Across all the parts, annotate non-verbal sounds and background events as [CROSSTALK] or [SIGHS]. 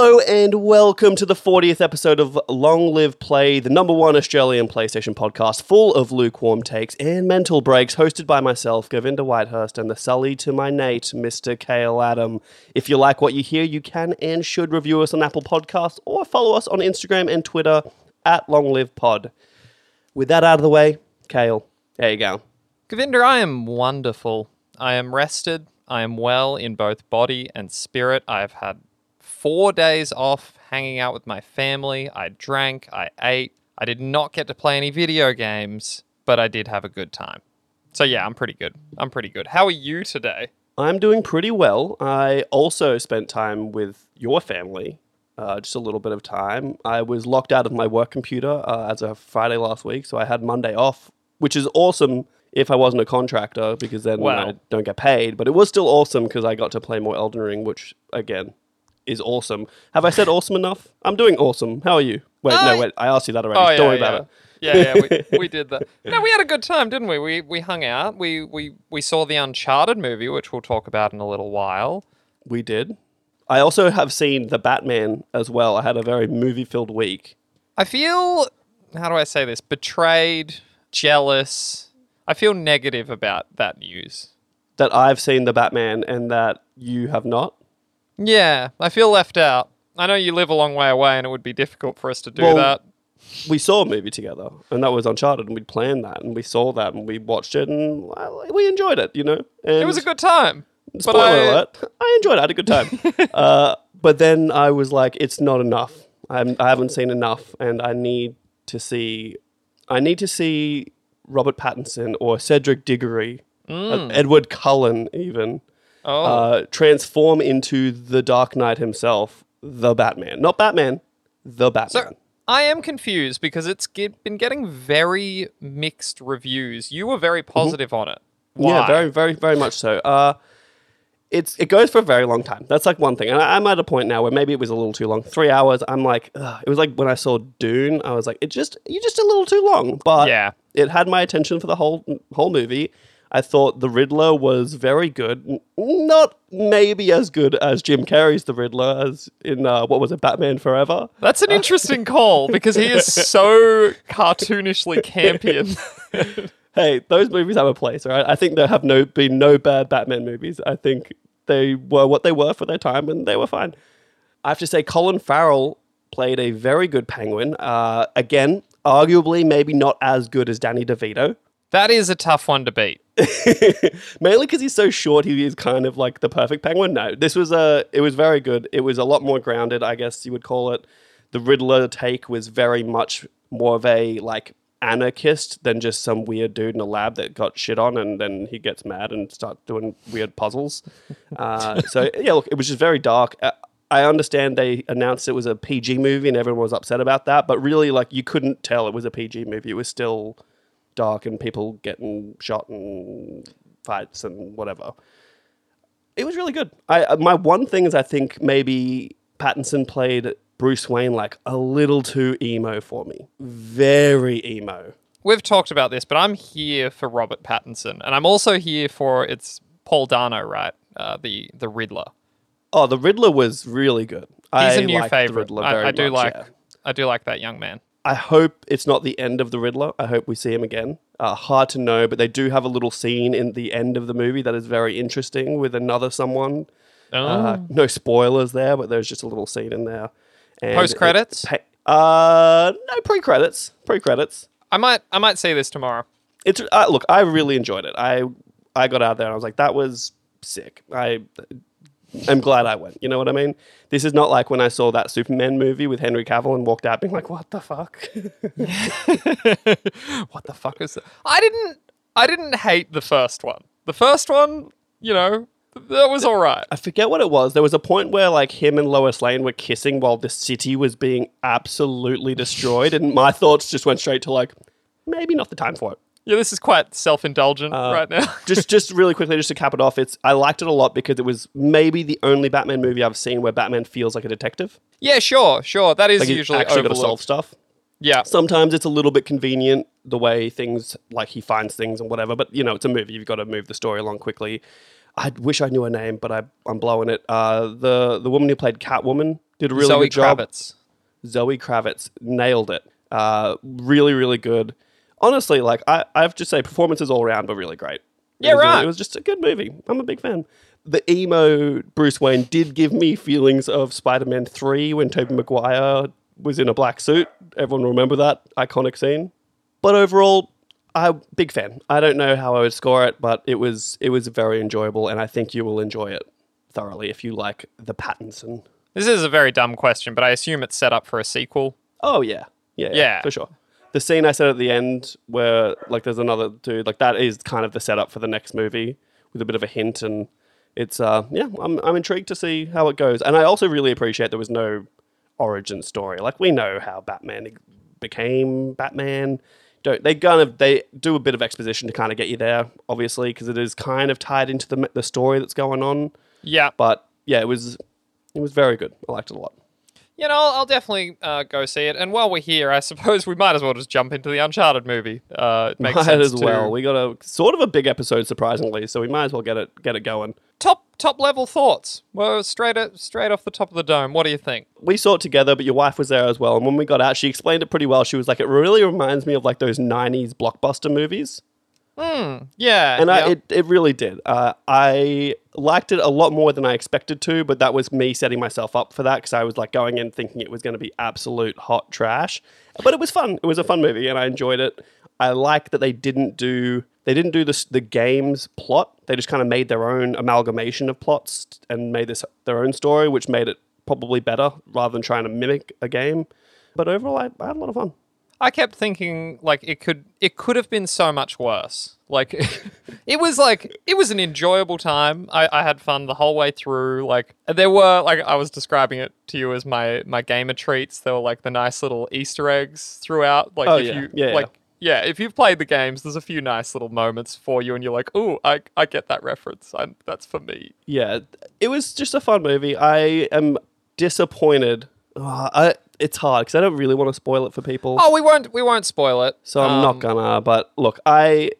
Hello and welcome to the 40th episode of Long Live Play, the number one Australian PlayStation podcast, full of lukewarm takes and mental breaks, hosted by myself, Govinda Whitehurst, and the Sully to my Nate, Mr. Kale Adam. If you like what you hear, you can and should review us on Apple Podcasts or follow us on Instagram and Twitter at Long Live Pod. With that out of the way, Kale, there you go. Govinda, I am wonderful. I am rested. I am well in both body and spirit. I have had four days off hanging out with my family. I drank, I ate. I did not get to play any video games, but I did have a good time. So, yeah, I'm pretty good. I'm pretty good. How are you today? I'm doing pretty well. I also spent time with your family, uh, just a little bit of time. I was locked out of my work computer uh, as of Friday last week, so I had Monday off, which is awesome if I wasn't a contractor because then Well- I don't get paid. But it was still awesome because I got to play more Elden Ring, which again is awesome. Have I said awesome enough? I'm doing awesome. How are you? Wait, I- no, oh, wait. I asked you that already. Oh, yeah, don't worry yeah. about it. Yeah, yeah, we, we [LAUGHS] did that. No, we had a good time, didn't we? We we hung out. We we we saw the Uncharted movie, which we'll talk about in a little while. We did. I also have seen the Batman as well. I had a very movie-filled week. I feel how do I say this? Betrayed, jealous. I feel negative about that news. That I've seen the Batman and that you have not. Yeah, I feel left out. I know you live a long way away and it would be difficult for us to do Well, that. we saw a movie together, and that was Uncharted, and we planned that, and we saw that, and we watched it, and well, we enjoyed it, you know. And It was a good time. But spoiler I, alert. I enjoyed it. I had a good time. [LAUGHS] uh, but then I was like, it's not enough. I'm, I haven't seen enough, and I need to see. I need to see Robert Pattinson or Cedric Diggory, uh, Edward Cullen, even Oh, uh, transform into the Dark Knight himself, the Batman, not Batman, the Batman. so I am confused because it's get, been getting very mixed reviews. You were very positive on it. Why? Yeah, very, very, very much so. Uh, it's it goes for a very long time. That's like one thing, and I, I'm at a point now where maybe it was a little too long. Three hours. I'm like, ugh. it was like when I saw Dune. I was like, it just you're just a little too long. But Yeah. it had my attention for the whole whole movie. I thought the Riddler was very good. Not maybe as good as Jim Carrey's the Riddler as in uh, what was it, Batman Forever. That's an interesting call because he is [LAUGHS] so cartoonishly campion. [LAUGHS] hey, those movies have a place, all right? I think there have no been no bad Batman movies. I think they were what they were for their time, and they were fine. I have to say, Colin Farrell played a very good Penguin. Uh, again, arguably, maybe not as good as Danny DeVito. That is a tough one to beat. [LAUGHS] Mainly because he's so short, he is kind of like the perfect penguin. No, this was a. It was very good. It was a lot more grounded, I guess you would call it. The Riddler take was very much more of a like anarchist than just some weird dude in a lab that got shit on and then he gets mad and starts doing weird puzzles. [LAUGHS] Uh, so yeah, look, it was just very dark. Uh, I understand they announced it was a PG movie and everyone was upset about that, but really, like, you couldn't tell it was a PG movie. It was still dark and people getting shot and fights and whatever. It was really good. I uh, my one thing is I think maybe Pattinson played Bruce Wayne like a little too emo for me. Very emo. We've talked about this, but I'm here for Robert Pattinson, and I'm also here for it's Paul Dano, right? Uh, the the Riddler. Oh, the Riddler was really good. He's I a new favorite. Riddler I, I do much, like yeah. I do like that young man. I hope it's not the end of the Riddler. I hope we see him again. Uh, hard to know, but they do have a little scene in the end of the movie that is very interesting with another someone. Oh. Uh, no spoilers there, but there's just a little scene in there. Post credits? uh, no pre credits. Pre credits. I might I might see this tomorrow. It's uh, look. I really enjoyed it. I I got out there and I was like, that was sick. I am glad I went. You know what I mean? This is not like when I saw that Superman movie with Henry Cavill and walked out being like, what the fuck? [LAUGHS] what the fuck is that? I didn't I didn't hate the first one. The first one, you know, that was all right. I forget what it was. There was a point where like him and Lois Lane were kissing while the city was being absolutely destroyed, and my thoughts just went straight to like, maybe not the time for it. Yeah, this is quite self-indulgent Uh, right now. [LAUGHS] just just really quickly, just to cap it off, it's I liked it a lot because it was maybe the only Batman movie I've seen where Batman feels like a detective. yeah, sure, sure. That is Like he's usually actually got to solve stuff. Yeah. Sometimes it's a little bit convenient the way things like he finds things and whatever, but you know it's a movie. You've got to move the story along quickly. I wish I knew her name, but I, I'm blowing it. Uh, the the woman who played Catwoman, did a really Zoe good job. Kravitz. Zoe Kravitz nailed it. Uh, really, really good. Honestly, like I, I have to say, performances all around were really great. Yeah, it was, right. It was just a good movie. I'm a big fan. The emo Bruce Wayne did give me feelings of Spider-Man Three when Tobey Maguire was in a black suit. Everyone remember that iconic scene. But overall, I'm big fan. I don't know how I would score it, but it was it was very enjoyable, and I think you will enjoy it thoroughly if you like the Pattinson. This is a very dumb question, but I assume it's set up for a sequel. Oh yeah, yeah, yeah, Yeah. for sure. The scene I said at the end, where like there's another dude, like that is kind of the setup for the next movie with a bit of a hint, and it's uh yeah, I'm I'm intrigued to see how it goes, and I also really appreciate there was no origin story. Like we know how Batman became Batman. Don't they kind of they do a bit of exposition to kind of get you there, obviously, because it is kind of tied into the the story that's going on. Yeah. But yeah, it was it was very good. I liked it a lot. You know, I'll, I'll definitely uh, go see it. And while we're here, I suppose we might as well just jump into the Uncharted movie. Uh, it makes might sense as to- well. We got a sort of a big episode, surprisingly, so we might as well get it get it going. top top level thoughts. Well, straight at, straight off the top of the dome. What do you think? We saw it together, but your wife was there as well. And when we got out, she explained it pretty well. She was like, "It really reminds me of like those '90s blockbuster movies," Yeah, and yeah. I, it it really did. Uh, I liked it a lot more than I expected to, but that was me setting myself up for that because I was like going in thinking it was going to be absolute hot trash. But it was fun. It was a fun movie, and I enjoyed it. I like that they didn't do they didn't do this the game's plot. They just kind of made their own amalgamation of plots and made this their own story, which made it probably better rather than trying to mimic a game. But overall, I, I had a lot of fun. I kept thinking like it could it could have been so much worse. Like [LAUGHS] it was like it was an enjoyable time. I, I had fun the whole way through. Like there were like I was describing it to you as my my gamer treats. There were like the nice little Easter eggs throughout. Like Oh, if yeah. you Yeah, like yeah, if you've played the games, there's a few nice little moments for you, and you're like, "Ooh, I, I get that reference. I, that's for me." Yeah, it was just a fun movie. I am disappointed. Oh, I, it's hard because I don't really want to spoil it for people. Oh, we won't we won't spoil it. So I'm Um, not gonna. But look, I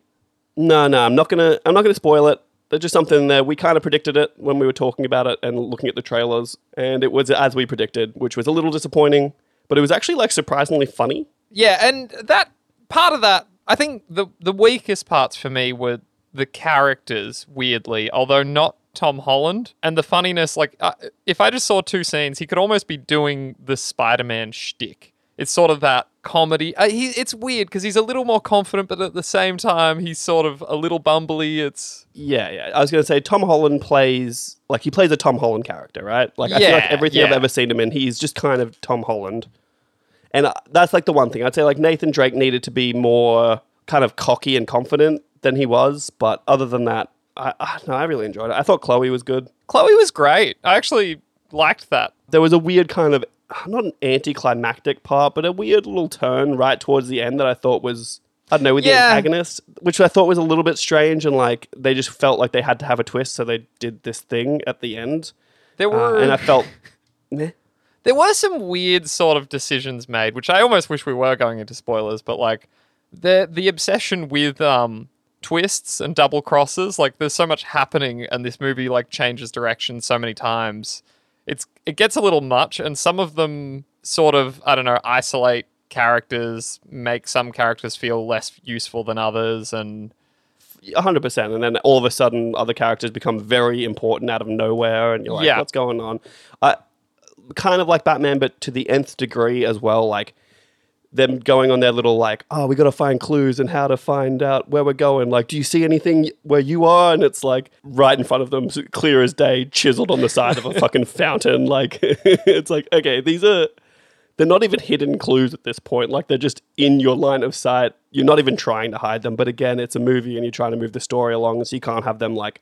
no, no, I'm not gonna. I'm not gonna spoil it. There's just something that We kind of predicted it when we were talking about it and looking at the trailers, and it was as we predicted, which was a little disappointing. But it was actually like surprisingly funny. Yeah, and that part of that, I think the the weakest parts for me were the characters. Weirdly, although not Tom Holland, and the funniness. Like, uh, if I just saw two scenes, he could almost be doing the Spider-Man shtick. It's sort of that comedy. Uh, he, it's weird because he's a little more confident, but at the same time, he's sort of a little bumbly. It's Yeah, yeah. I was gonna say Tom Holland plays like he plays a Tom Holland character, right? Like I feel like Yeah, everything I've ever seen him in, he's just kind of Tom Holland. And uh, that's like the one thing I'd say. Like Nathan Drake needed to be more kind of cocky and confident than he was, but other than that, I, I no, I really enjoyed it. I thought Chloe was good. Chloe was great. I actually liked that. There was a weird kind of not an anticlimactic part, but a weird little turn right towards the end that I thought was I don't know with the antagonist, which I thought was a little bit strange and like they just felt like they had to have a twist, so they did this thing at the end, There uh, were and I felt. [LAUGHS] meh. There were some weird sort of decisions made, which I almost wish we were going into spoilers, but like the the obsession with um twists and double crosses, like there's so much happening and this movie like changes direction so many times. It's it gets a little much and some of them sort of, I don't know, isolate characters, make some characters feel less useful than others and hundred percent, and then all of a sudden, other characters become very important out of nowhere, and you're like, Yeah. "What's going on?" I kind of like Batman, but to the nth degree as well. Like them going on their little like, "Oh, we got to find clues and how to find out where we're going." Like, do you see anything where you are? And it's like right in front of them, clear as day, chiseled on the side of a [LAUGHS] fucking fountain. Like, [LAUGHS] it's like, okay, these are they're not even hidden clues at this point. Like they're just in your line of sight. You're not even trying to hide them. But again, it's a movie and you're trying to move the story along, so you can't have them like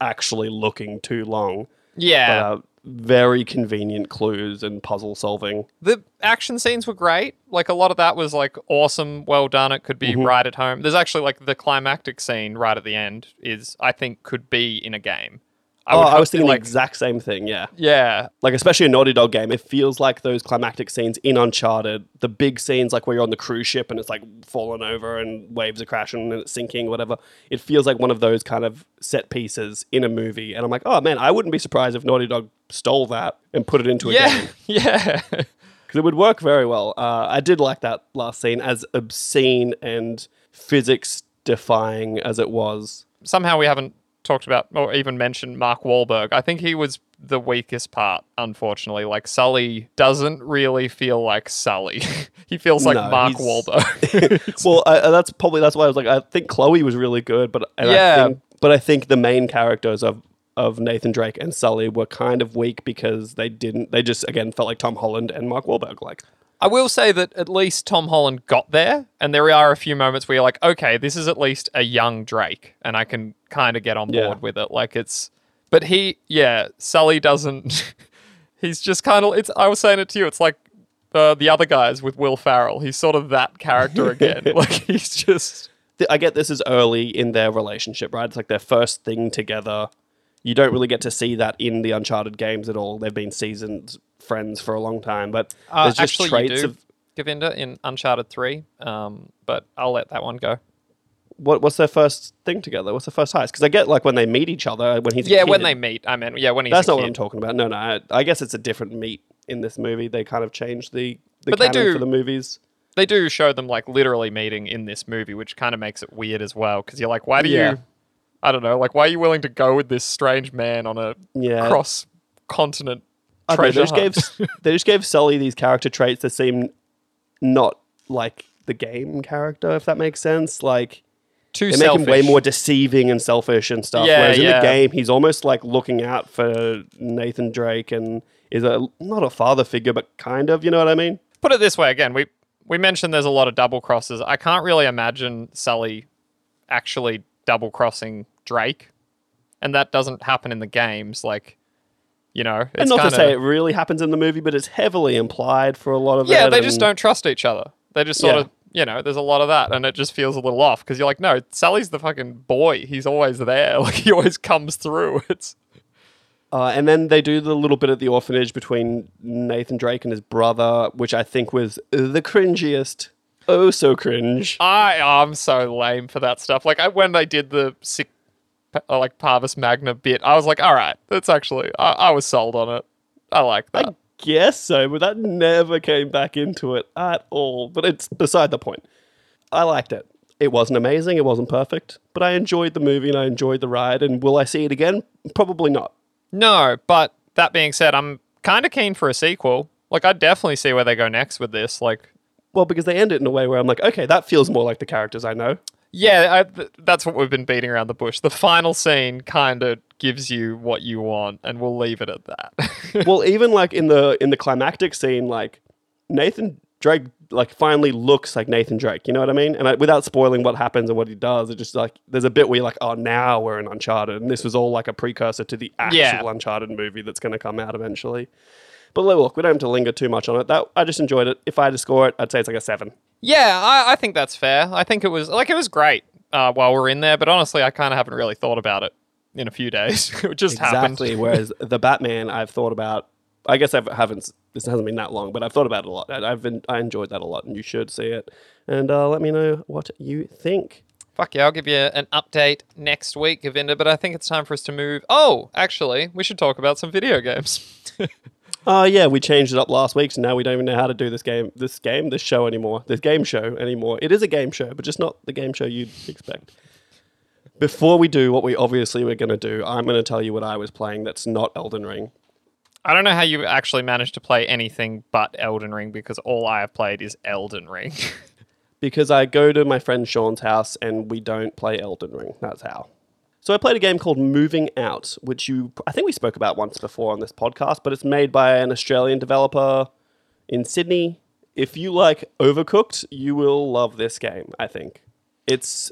actually looking too long. yeah. But, uh, very convenient clues and puzzle solving. the action scenes were great. Like a lot of that was like awesome, well done. It could be Mm-hmm. right at home. There's actually like the climactic scene right at the end is I think could be in a game. I oh, I was thinking like the exact same thing. Yeah, yeah, like especially a Naughty Dog game, it feels like those climactic scenes in Uncharted, the big scenes like where you're on the cruise ship and it's like falling over and waves are crashing and it's sinking, whatever. It feels like one of those kind of set pieces in a movie, and I'm like, oh man, I wouldn't be surprised if Naughty Dog stole that and put it into a yeah, game [LAUGHS] yeah. [LAUGHS] because it would work very well. Uh, I did like that last scene, as obscene and physics defying as it was. Somehow we haven't talked about or even mentioned Mark Wahlberg. I think he was the weakest part, unfortunately. Like Sully doesn't really feel like Sully. [LAUGHS] he feels like No, Mark he's- Wahlberg. [LAUGHS] well, I, that's probably that's why I was like, I think Chloe was really good, but and Yeah. I think, but I think the main characters of of Nathan Drake and Sully were kind of weak because they didn't. They just again felt like Tom Holland and Mark Wahlberg. Like, I will say that at least Tom Holland got there, and there are a few moments where you're like, okay, this is at least a young Drake, and I can kind of get on board Yeah. with it. Like it's, but he, yeah, Sully doesn't. [LAUGHS] he's just kind of. It's. I was saying it to you. It's like uh, the other guys with Will Ferrell. He's sort of that character [LAUGHS] again. [LAUGHS] like he's just. I get this is early in their relationship, right? It's like their first thing together. You don't really get to see that in the Uncharted games at all. They've been seasoned friends for a long time, but Uh, there's just actually, traits you do, of Govinda in Uncharted Three. Um, but I'll let that one go. what, what's their first thing together? What's the first heist? Because I get like when they meet each other when he's a Yeah, when they meet. I mean, yeah, when he's. That's not what. I'm talking about. No, no. I, I guess it's a different meet in this movie. They kind of change the the But they do- for the movies. they do show them like literally meeting in this movie, which kind of makes it weird as well. Because you're like, why do Yeah. you? I don't know. Like, why are you willing to go with this strange man on a Yeah. cross continent I don't know, treasure they just hunt? gave they just gave Sully these character traits that seem not like the game character, if that makes sense. Like Too they make him way more deceiving and selfish and stuff. Yeah, Whereas in the game, he's almost like looking out for Nathan Drake and is a not a father figure, but kind of. You know what I mean? Put it this way again. We we mentioned there's a lot of double crosses. I can't really imagine Sully actually double crossing Drake, and that doesn't happen in the games. Like, you know, it's and not kinda, to say it really happens in the movie, but it's heavily implied for a lot of it. Yeah, they just don't trust each other. They just sort Yeah. of, you know, there's a lot of that, and it just feels a little off because you're like, no, Sully's the fucking boy. He's always there. [LAUGHS] Like he always comes through. [LAUGHS] It's Uh, and then they do the little bit at the orphanage between Nathan Drake and his brother, which I think was the cringiest. Oh, so cringe. I I'm so lame for that stuff. Like I, when they did the Sic, Uh, like Parvis Magna bit, I was like, all right, that's actually I, I was sold on it. I like that. I guess so, but that never came back into it at all. But it's beside the point. I liked it. It wasn't amazing. It wasn't perfect, but I enjoyed the movie and I enjoyed the ride. And will I see it again? Probably not. No, but that being said, I'm kind of keen for a sequel. Like I definitely see where they go next with this. Like Well, because they end it in a way where I'm like, okay, that feels more like the characters I know. Yeah, I, that's what we've been beating around the bush. The final scene kind of gives you what you want, and we'll leave it at that. [LAUGHS] well, even like in the in the climactic scene, like Nathan Drake like finally looks like Nathan Drake. You know what I mean? And I, without spoiling what happens and what he does, it just like there's a bit where you're like, oh, now we're in Uncharted, and this was all like a precursor to the actual Yeah. Uncharted movie that's going to come out eventually. But look, we don't have to linger too much on it. That I just enjoyed it. If I had to score it, I'd say it's like a seven. yeah, I, I think that's fair. I think it was like it was great uh, while we are in there, but honestly, I kind of haven't really thought about it in a few days. [LAUGHS] it just Exactly. happened. Whereas the Batman, I've thought about. I guess I haven't. This hasn't been that long, but I've thought about it a lot. I've been, I enjoyed that a lot, and you should see it. And uh, let me know what you think. Fuck yeah, I'll give you an update next week, Govinda, but I think it's time for us to move. Oh, actually, we should talk about some video games. [LAUGHS] Oh yeah, we changed it up last week, so now we don't even know how to do this game, this game, this show anymore. This game show anymore. It is a game show, but just not the game show you'd expect. Before we do what we obviously were going to do, I'm going to tell you what I was playing. That's not Elden Ring. I don't know how you actually managed to play anything but Elden Ring because all I have played is Elden Ring. [LAUGHS] because I go to my friend Sean's house and we don't play Elden Ring. That's how. So I played a game called Moving Out, which you I think we spoke about once before on this podcast, but it's made by an Australian developer in Sydney. If you like Overcooked, you will love this game, I think. It's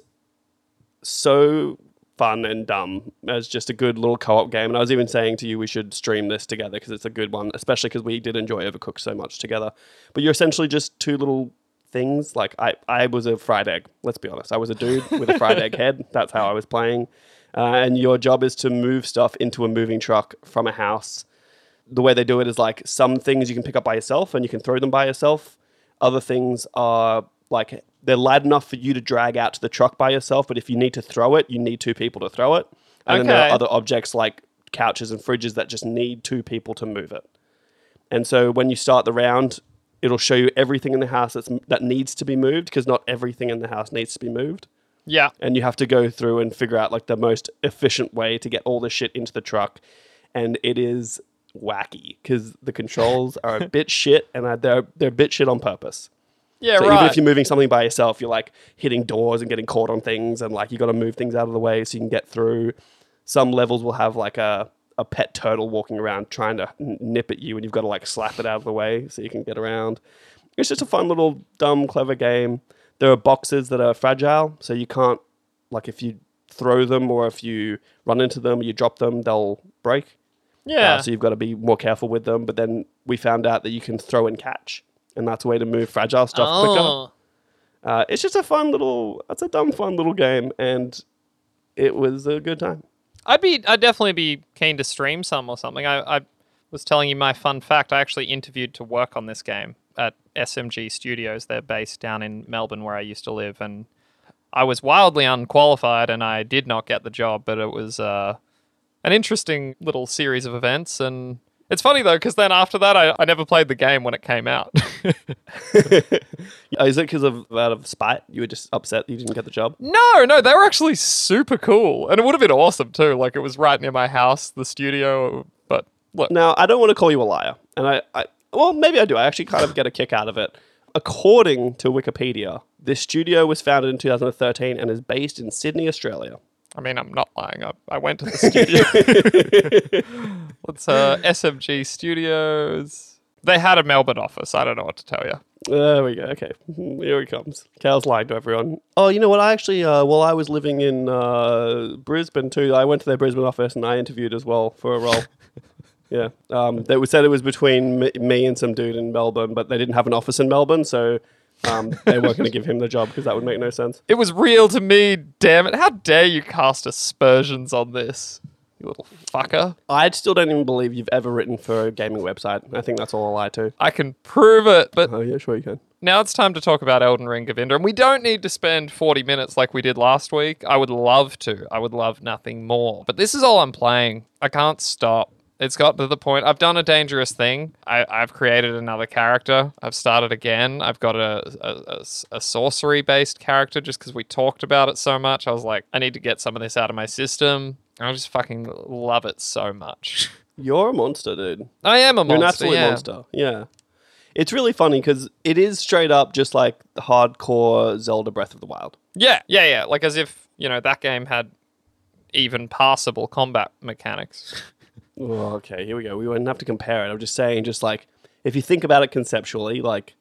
so fun and dumb as just a good little co-op game. And I was even saying to you we should stream this together because it's a good one especially because we did enjoy Overcooked so much together. But you're essentially just two little things. Like I, I was a fried egg let's be honest. I was a dude with a fried [LAUGHS] egg head. That's how I was playing Uh, and your job is to move stuff into a moving truck from a house. The way they do it is like some things you can pick up by yourself and you can throw them by yourself. Other things are like they're light enough for you to drag out to the truck by yourself, but if you need to throw it, you need two people to throw it. And then there are other objects like couches and fridges that just need two people to move it. And so when you start the round, it'll show you everything in the house that's, that needs to be moved because not everything in the house needs to be moved. Yeah. And you have to go through and figure out like the most efficient way to get all the shit into the truck. And it is wacky because the controls are a bit shit and uh, they're, they're a bit shit on purpose. Yeah, So right. even if you're moving something by yourself, you're like hitting doors and getting caught on things, and like you got to move things out of the way so you can get through. Some levels will have like a a pet turtle walking around trying to nip at you, and you've got to like slap it out of the way so you can get around. It's just a fun little dumb clever game. There are boxes that are fragile, so you can't like if you throw them or if you run into them you drop them, they'll break. yeah. Uh, so you've got to be more careful with them. But then we found out that you can throw and catch, and that's a way to move fragile stuff quicker. Oh. Uh, it's just a fun little. It's a dumb, fun little game, and it was a good time. I'd be, I'd definitely be keen to stream some or something. I, I was telling you my fun fact. I actually interviewed to work on this game at SMG Studios. They're based down in Melbourne, where I used to live, and I was wildly unqualified, and I did not get the job. But it was uh, an interesting little series of events, and it's funny though because then after that, I, I never played the game when it came out. Uh, [LAUGHS] Is it because of out of spite? You were just upset you didn't get the job. No, no, they were actually super cool, and it would have been awesome too. Like it was right near my house, the studio. But look, Now, I don't want to call you a liar, and I, I, well, maybe I do. I actually kind of get a kick out of it. According to Wikipedia, this studio was founded in 2013 and is based in Sydney, Australia. I mean, I'm not lying. I, I went to the studio. [LAUGHS] Let's uh, SMG Studios. They had a Melbourne office. I don't know what to tell you. There we go. Okay, [LAUGHS] here he comes. Cal's lying to everyone. Oh, you know what? I actually, uh, while I was living in uh, Brisbane too, I went to their Brisbane office and I interviewed as well for a role. Yeah, um, they said it was between me, and some dude in Melbourne, but they didn't have an office in Melbourne, so um, they weren't going to give him the job because that would make no sense. It was real to me. Damn it! How dare you cast aspersions on this, you little fucker? I still don't even believe you've ever written for a gaming website. I think that's all a lie too. I can prove it, but Oh yeah, sure you can. now it's time to talk about Elden Ring, Govinda, and we don't need to spend 40 minutes like we did last week. I would love to. I would love nothing more. But this is all I'm playing. I can't stop. It's got to the point. I've done a dangerous thing. I, I've created another character. I've started again. I've got a, a, a, a sorcery based character just because we talked about it so much. I was like, I need to get some of this out of my system. I just fucking love it so much. [LAUGHS] You're a monster, dude. I am a monster. You're an absolute yeah. monster. Yeah. It's really funny because it is straight up just like the hardcore Zelda Breath of the Wild. Yeah, yeah, yeah. Like as if, you know, that game had even passable combat mechanics. [LAUGHS] Oh, okay, here we go. We wouldn't have to compare it. I'm just saying, just like if you think about it conceptually, like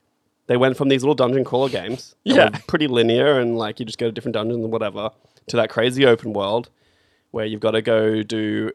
they went from these little dungeon crawler games, that Yeah. were pretty linear, and like you just go to different dungeons and whatever, to that crazy open world where you've got to go do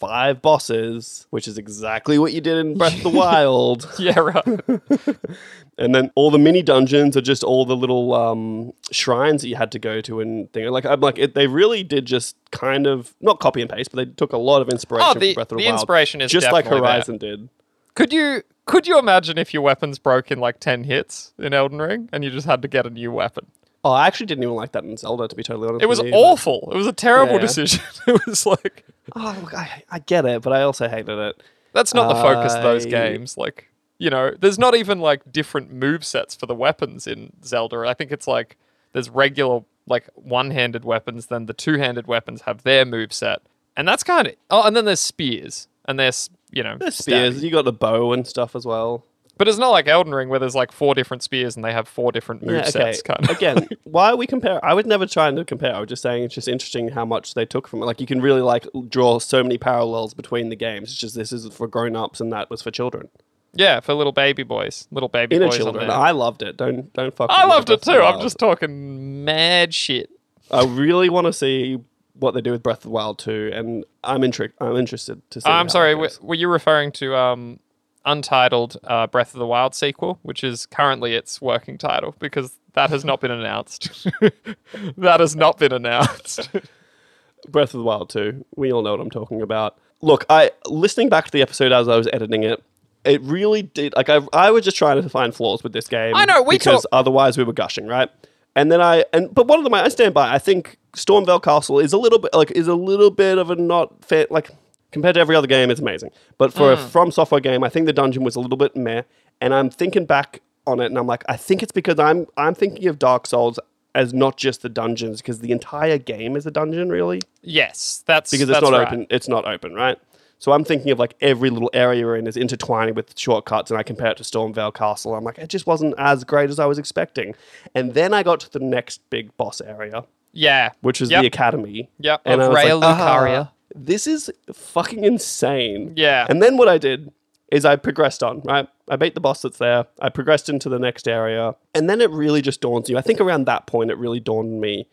five bosses, which is exactly what you did in Breath of the [LAUGHS] Wild. [LAUGHS] yeah, right. [LAUGHS] and then all the mini dungeons are just all the little um, shrines that you had to go to and thing. Like I'm like it, they really did just kind of not copy and paste, but they took a lot of inspiration Oh, from the- Breath of the, the Wild, inspiration is just like definitely there. Horizon did. Could you could you imagine if your weapons broke in like 10 hits in Elden Ring and you just had to get a new weapon? Oh, I actually didn't even like that in Zelda, to be totally honest. It was with you, but- awful. It was a terrible Yeah. decision. [LAUGHS] It was like Oh, look, I, I get it, but I also hated it. that's not the focus of those games. Like, you know, there's not even like different move sets for the weapons in Zelda. I think it's like there's regular like one-handed weapons, then the two-handed weapons have their move set. And that's kind of Oh, and then there's spears. And there's, you know, The spears, you got the bow and stuff as well. But it's not like Elden Ring where there's like four different spears and they have four different move Yeah, okay. sets kind of. Again, [LAUGHS] why are we compare? I was never trying to compare. I was just saying it's just interesting how much they took from it. Like you can really like draw so many parallels between the games. It's just this is for grown ups and that was for children. Yeah, for little baby boys, little baby Inner boys children. I loved it. Don't don't fuck. I loved it Breath of the too. I'm Wild. just talking mad shit. I really want to see what they do with Breath of the Wild too, and I'm intrigued. I'm interested to see. I'm sorry, w- were you referring to um, Untitled uh, Breath of the Wild sequel, which is currently its working title because that has not been announced. [LAUGHS] that has not been announced. [LAUGHS] Breath of the Wild 2. We all know what I'm talking about. Look, I listening back to the episode as I was editing it, it really did like I I was just trying to find flaws with this game. I know, we because talk- otherwise we were gushing, right? And then I and but one of them I stand by. I think Stormveil Castle is a little bit like is a little bit of a not fair like compared to every other game, it's amazing. But for a Mm. From Software game, I think the dungeon was a little bit meh. And I'm thinking back on it, and I'm like, I think it's because I'm I'm thinking of Dark Souls as not just the dungeons, because the entire game is a dungeon, really Yes, that's because it's that's not right. open. It's not open, right? So I'm thinking of like every little area you're in is intertwining with shortcuts, and I compare it to Stormveil Castle. I'm like, it just wasn't as great as I was expecting. And then I got to the next big boss area, Yeah, which is Yep. the academy. Yep, and of was like, Lucaria. "Ah, this is fucking insane. Yeah. And then what I did is I progressed on, right? I beat the boss that's there. I progressed into the next area. And then it really just dawns you. I think around that point, it really dawned on me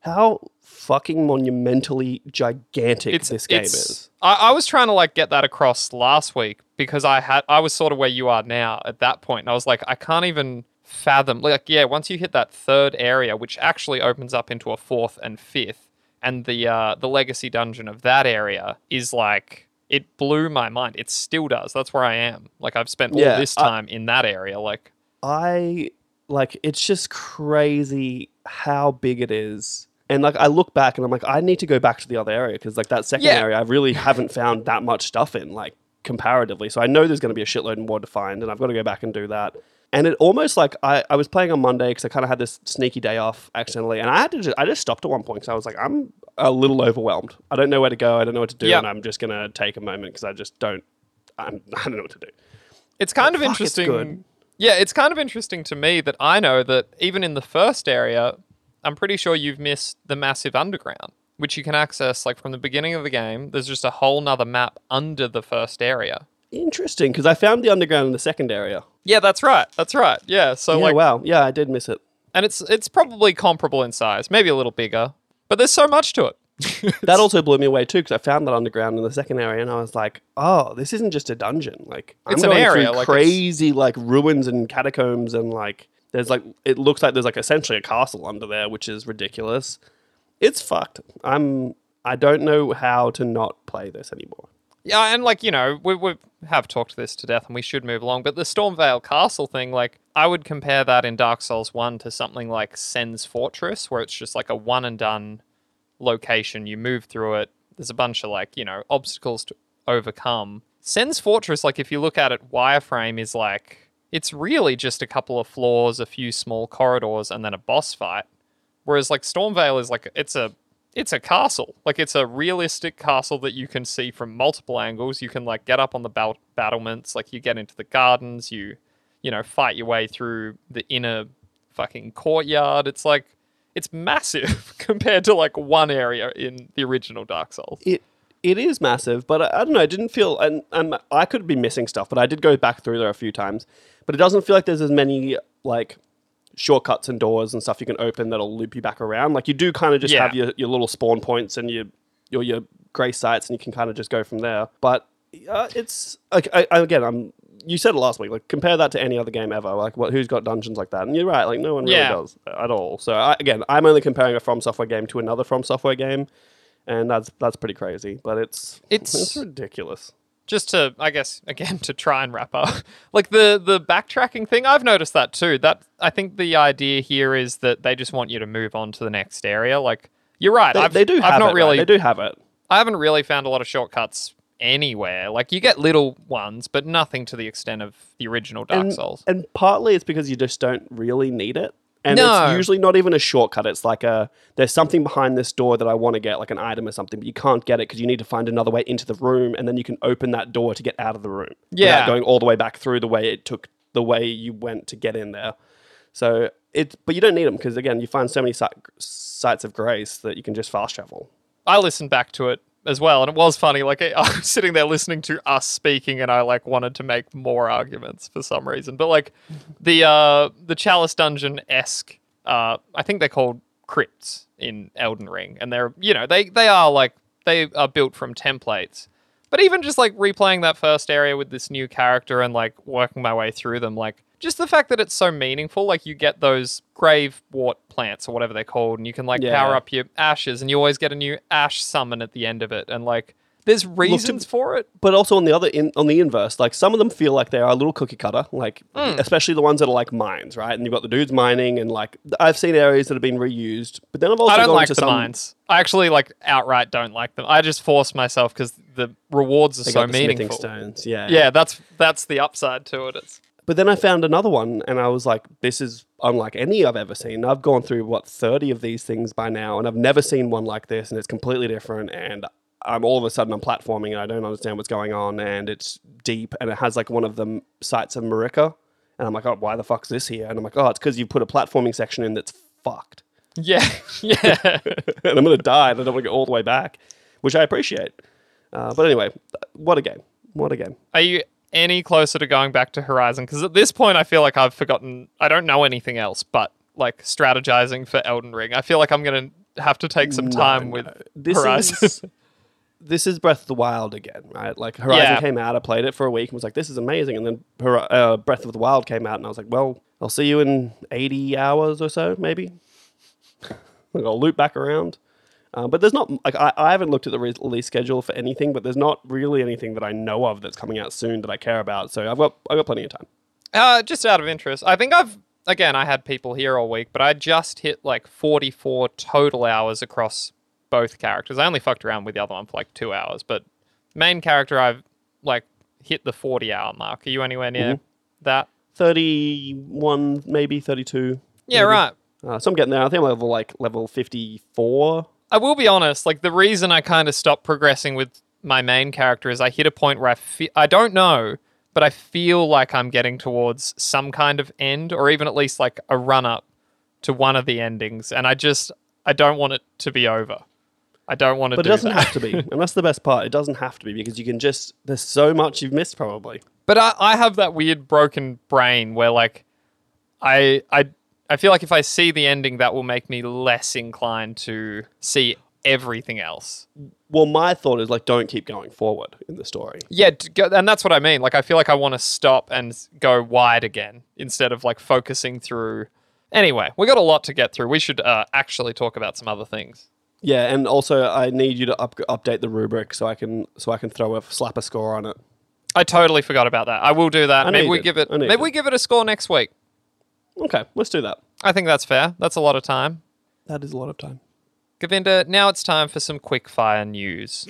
how fucking monumentally gigantic this game is. I, I was trying to like get that across last week because I had I was sort of where you are now at that point, and I was like, I can't even fathom. Like, yeah, once you hit that third area, which actually opens up into a fourth and fifth, and the uh, the legacy dungeon of that area is like it blew my mind. It still does. That's where I am. Like I've spent all Yeah, this I- time in that area. Like, I like it's just crazy how big it is. And like I look back and I'm like, I need to go back to the other area because like that second Yeah. area I really haven't found that much stuff in, like comparatively. So I know there's going to be a shitload more to find, and I've got to go back and do that. And it almost like I, I was playing on Monday because I kind of had this sneaky day off accidentally, and I had to just, I just stopped at one point because I was like, I'm a little overwhelmed. I don't know where to go. I don't know what to do, Yeah. and I'm just gonna take a moment because I just don't. I'm, [LAUGHS] I don't know what to do. It's kind of fuck, it's interesting. good. Yeah, it's kind of interesting to me that I know that even in the first area, I'm pretty sure you've missed the massive underground, which you can access like from the beginning of the game. There's just a whole nother map under the first area. Interesting because I found the underground in the second area. Yeah, that's right. That's right. Yeah. So yeah, like, wow. Yeah, I did miss it. and it's it's probably comparable in size, maybe a little bigger, but there's so much to it. [LAUGHS] That also blew me away too because I found that underground in the second area, and I was like, "Oh, this isn't just a dungeon. Like, It's I'm an going area, like, it's- crazy like ruins and catacombs, and like there's like it looks like there's like essentially a castle under there, which is ridiculous. It's fucked. I'm. I don't know how to not play this anymore. Yeah, and like you know, we we have talked this to death, and we should move along. But the Stormveil Castle thing, like I would compare that in Dark Souls One to something like Sen's Fortress, where it's just like a one and done location. You move through it. There's a bunch of like you know obstacles to overcome. Sen's Fortress, like if you look at it, wireframe is like it's really just a couple of floors, a few small corridors, and then a boss fight. Whereas like Stormveil is like it's a it's a castle. Like it's a realistic castle that you can see from multiple angles. You can like get up on the bat- battlements, like you get into the gardens, you you know, fight your way through the inner fucking courtyard. It's like it's massive [LAUGHS] compared to like one area in the original Dark Souls. It it is massive, but I, I don't know. I didn't feel, and, and I could be missing stuff, but I did go back through there a few times. But it doesn't feel like there's as many like shortcuts and doors and stuff you can open that'll loop you back around. Like you do kind of just Yeah. have your, your little spawn points and your your your grace sites, and you can kind of just go from there. But uh, it's like I, I, again, I'm. You said it last week. Like compare that to any other game ever. Like what? Who's got dungeons like that? And you're right. Like no one really Yeah. does at all. So I, again, I'm only comparing a From Software game to another From Software game, and that's that's pretty crazy. But it's It's- it's ridiculous. Just to i guess [LAUGHS] again to try and wrap up like the the backtracking thing i've noticed that too that i think the idea here is that they just want you to move on to the next area like you're right They, I've, they do have I've not it, right? really They do have it. i haven't really found a lot of shortcuts anywhere like you get little ones but nothing to the extent of the original dark and, souls and partly it's because you just don't really need it. And No. it's usually not even a shortcut. It's like a there's something behind this door that I want to get, like an item or something, but you can't get it because you need to find another way into the room, and then you can open that door to get out of the room. Yeah. without going all the way back through the way it took the way you went to get in there. So it, but you don't need them because again, you find so many si- sites of grace that you can just fast travel. I listened back to it as well, and it was funny. Like [LAUGHS] I was sitting there listening to us speaking, and I like wanted to make more arguments for some reason. But like the uh, the Chalice Dungeon esque, uh, I think they're called crypts in Elden Ring, and they're you know they they are like they are built from templates. But even just like replaying that first area with this new character and like working my way through them, like just the fact that it's so meaningful. Like you get those grave wart plants or whatever they're called, and you can like Yeah. power up your ashes, and you always get a new ash summon at the end of it, and like there's reasons for it. But also on the other in, on the inverse, like some of them feel like they are a little cookie cutter, like Hmm. especially the ones that are like mines, right? And you've got the dudes mining, and like I've seen areas that have been reused, but then I've also I don't gone like to the some, mines. I actually like outright don't like them. I just force myself because the rewards are They so meaningful. stones, yeah, Yeah, that's that's the upside to it. It's But then I found another one, and I was like, "This is unlike any I've ever seen." I've gone through what thirty of these things by now, and I've never seen one like this, and it's completely different. And I'm all of a sudden I'm platforming, and I don't understand what's going on, and it's deep, and it has like one of the sites of Marika, and I'm like, "Oh, why the fuck's this here?" And I'm like, "Oh, it's because you put a platforming section in that's fucked, yeah, [LAUGHS] yeah. [LAUGHS] and I'm gonna die, and I don't want to go all the way back," which I appreciate. Uh, but anyway, what a game! What a game! Are you any closer to going back to Horizon? Because at this point, I feel like I've forgotten. I don't know anything else but like strategizing for Elden Ring. I feel like I'm gonna have to take some time with this Horizon. is [LAUGHS] this is Breath of the Wild again, right? Like Horizon Yeah. came out, I played it for a week and was like, "This is amazing," and then uh, Breath of the Wild came out, and I was like, "Well, I'll see you in eighty hours or so, maybe." [LAUGHS] I'll loop back around. Uh, but there's not like I, I haven't looked at the release schedule for anything, but there's not really anything that I know of that's coming out soon that I care about. So I've got I've got plenty of time. Uh, just out of interest, I think I've again I had people here all week, but I just hit like 44 total hours across both characters. I only fucked around with the other one for like two hours, but main character I've like hit the 40 hour mark. Are you anywhere near that? Thirty-one, maybe thirty-two. Yeah, maybe. right. Uh, so I'm getting there. I think I'm level like level fifty-four. I will be honest. Like the reason I kind of stopped progressing with my main character is I hit a point where I feel I don't know, but I feel like I'm getting towards some kind of end, or even at least like a run up to one of the endings, and I just I don't want it to be over. I don't want it to. But do it doesn't that. have to be, [LAUGHS] and that's the best part. It doesn't have to be because you can just. There's so much you've missed probably. But I, I have that weird broken brain where like I I I feel like if I see the ending, that will make me less inclined to see everything else. Well, my thought is like, don't keep going forward in the story. Yeah, and that's what I mean. Like I feel like I want to stop and go wide again instead of like focusing through. Anyway, we got a lot to get through. We should uh, actually talk about some other things. Yeah, and also I need you to up, update the rubric so I can so I can throw a slap a score on it. I totally forgot about that. I will do that. Maybe we give it. I know you Maybe did. we give it a score next week. Okay, let's do that. I think that's fair. That's a lot of time. That is a lot of time. Govinda, now it's time for some quick fire news.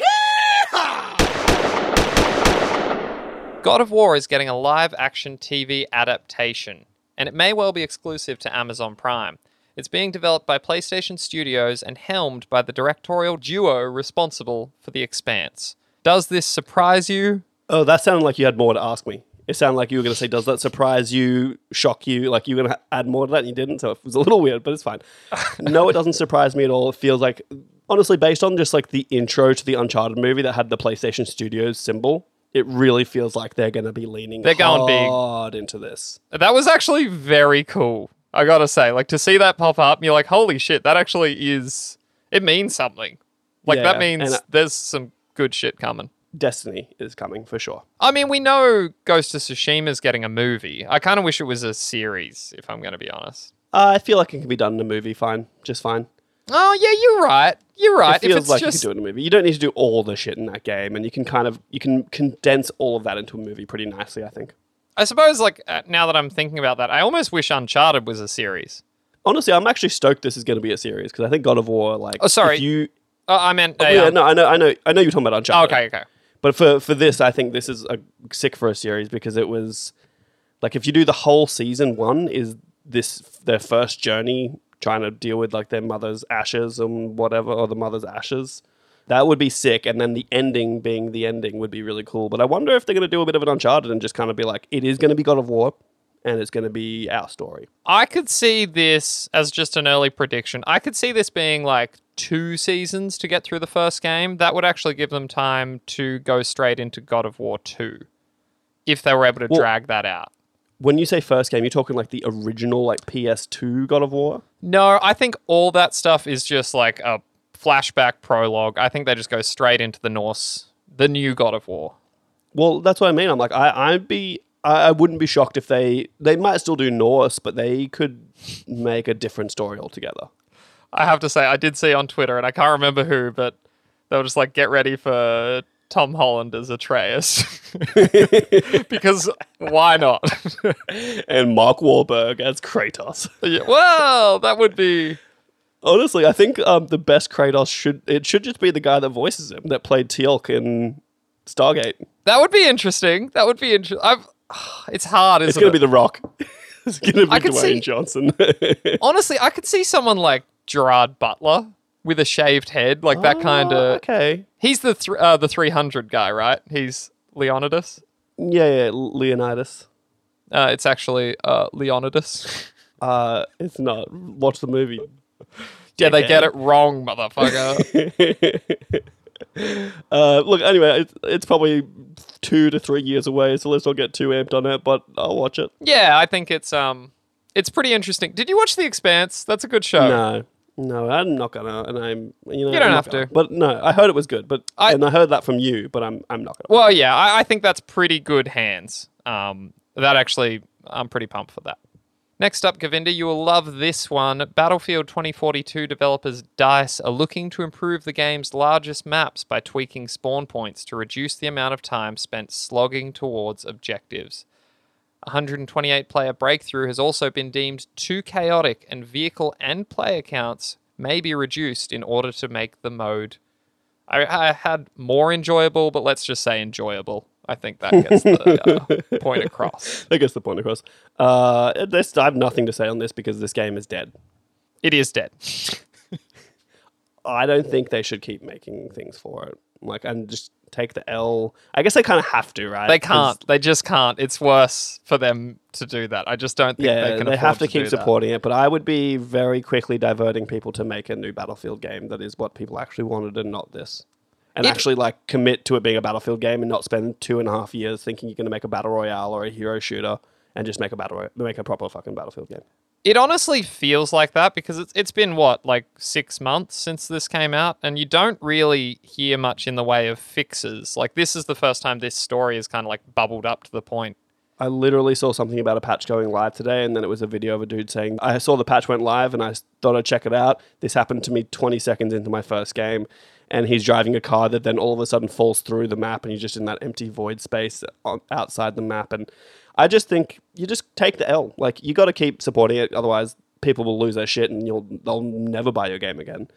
God of War is getting a live action TV adaptation, and it may well be exclusive to Amazon Prime. It's being developed by PlayStation Studios and helmed by the directorial duo responsible for The Expanse. Does this surprise you? Oh, that sounded like you had more to ask me. It sounded like you were going to say, "Does that surprise you, shock you?" Like you were going to add more to that, and you didn't. So it was a little weird, but it's fine. [LAUGHS] no, it doesn't surprise me at all. It feels like, honestly, based on just like the intro to the Uncharted movie that had the PlayStation Studios symbol, it really feels like they're going to be leaning They're going big. hard into this. That was actually very cool. I gotta say, like to see that pop up, and you're like, holy shit, that actually is. It means something. Like Yeah, that means uh, there's some good shit coming. Destiny is coming for sure. I mean, we know Ghost of Tsushima is getting a movie. I kind of wish it was a series, if I'm going to be honest. Uh, I feel like it can be done in a movie, fine, just fine. Oh yeah, you're right. You're right. It feels if it's like just you can do it in a movie. You don't need to do all the shit in that game, and you can kind of you can condense all of that into a movie pretty nicely. I think. I suppose, like uh, now that I'm thinking about that, I almost wish Uncharted was a series. Honestly, I'm actually stoked this is going to be a series because I think God of War, like, Oh, sorry. if you, Oh, I meant. oh, yeah, um, no, I know, I know, I know you're talking about oh, Uncharted. okay, okay. But for for this, I think this is a sick for a series because it was like if you do the whole season one is this their first journey trying to deal with like their mother's ashes and whatever or the mother's ashes. That would be sick, and then the ending being the ending would be really cool. But I wonder if they're going to do a bit of an Uncharted and just kind of be like, it is going to be God of War, and it's going to be our story. I could see this as just an early prediction. I could see this being like two seasons to get through the first game. That would actually give them time to go straight into God of War 2 if they were able to Well- drag that out. When you say first game, you're talking like the original like PS2 God of War. No, I think all that stuff is just like a flashback prologue. I think they just go straight into the Norse, the new God of War. Well, that's what I mean. I'm like, I, I'd be, I, I wouldn't be shocked if they they might still do Norse, but they could make a different story altogether. I have to say, I did see on Twitter, and I can't remember who, but they were just like, "Get ready for Tom Holland as Atreus," [LAUGHS] because why not? [LAUGHS] And Mark Wahlberg as Kratos. Yeah, well, that would be. Honestly, I think um, the best Kratos should it should just be the guy that voices him that played Teal'c in Stargate. That would be interesting. That would be interesting. I've. [SIGHS] It's hard, isn't It's going it? to be The Rock. [LAUGHS] it's going to be I Dwayne see- Johnson. [LAUGHS] Honestly, I could see someone like Gerard Butler with a shaved head, like that kind Oh, of. okay. He's the th- uh, the three hundred guy, right? He's Leonidas. Yeah, yeah, Leonidas. Uh, it's actually uh, Leonidas. [LAUGHS] Uh, it's not. Watch the movie. yeah, they get it wrong, motherfucker. Uh, look, anyway, it's, it's probably two to three years away, so let's not get too amped on it. But I'll watch it. yeah, I think it's um, it's pretty interesting. Did you watch The Expanse? That's a good show. No, no, I'm not gonna, and I'm you know You don't have gonna. to. But no, I heard it was good, but I- and I heard that from you, but I'm I'm not gonna. Well, yeah, I, I think that's pretty good hands. Um, that actually, I'm pretty pumped for that. Next up, Govinda, you will love this one. Battlefield 2042 developers DICE are looking to improve the game's largest maps by tweaking spawn points to reduce the amount of time spent slogging towards objectives. 128 player breakthrough has also been deemed too chaotic, and vehicle and player counts may be reduced in order to make the mode I, I had more enjoyable, but let's just say enjoyable. I think that gets the uh, [LAUGHS] point across. That gets the point across. Uh, this I have nothing to say on this because this game is dead. It is dead. I don't think they should keep making things for it. Like, and just take the L. I guess they kind of have to, right? They can't. They just can't. It's worse for them to do that. I just don't think Yeah, they can. they, have to to keep do that. supporting it, but I would be very quickly diverting people to make a new Battlefield game that is what people actually wanted and not this. And It- actually, like, commit to it being a Battlefield game and not spend two and a half years thinking you're going to make a battle royale or a hero shooter and just make a battle make a proper fucking Battlefield game. It honestly feels like that because it's it's been what like six months since this came out, and you don't really hear much in the way of fixes. Like this is the first time this story is kind of like bubbled up to the point. I literally saw something about a patch going live today, and then it was a video of a dude saying, I saw the patch went live and I thought I'd check it out. This happened to me 20 seconds into my first game. And he's driving a car that then all of a sudden falls through the map, and he's just in that empty void space outside the map. And I just think you just take the L. Like, you got to keep supporting it, otherwise, people will lose their shit and you'll they'll never buy your game again.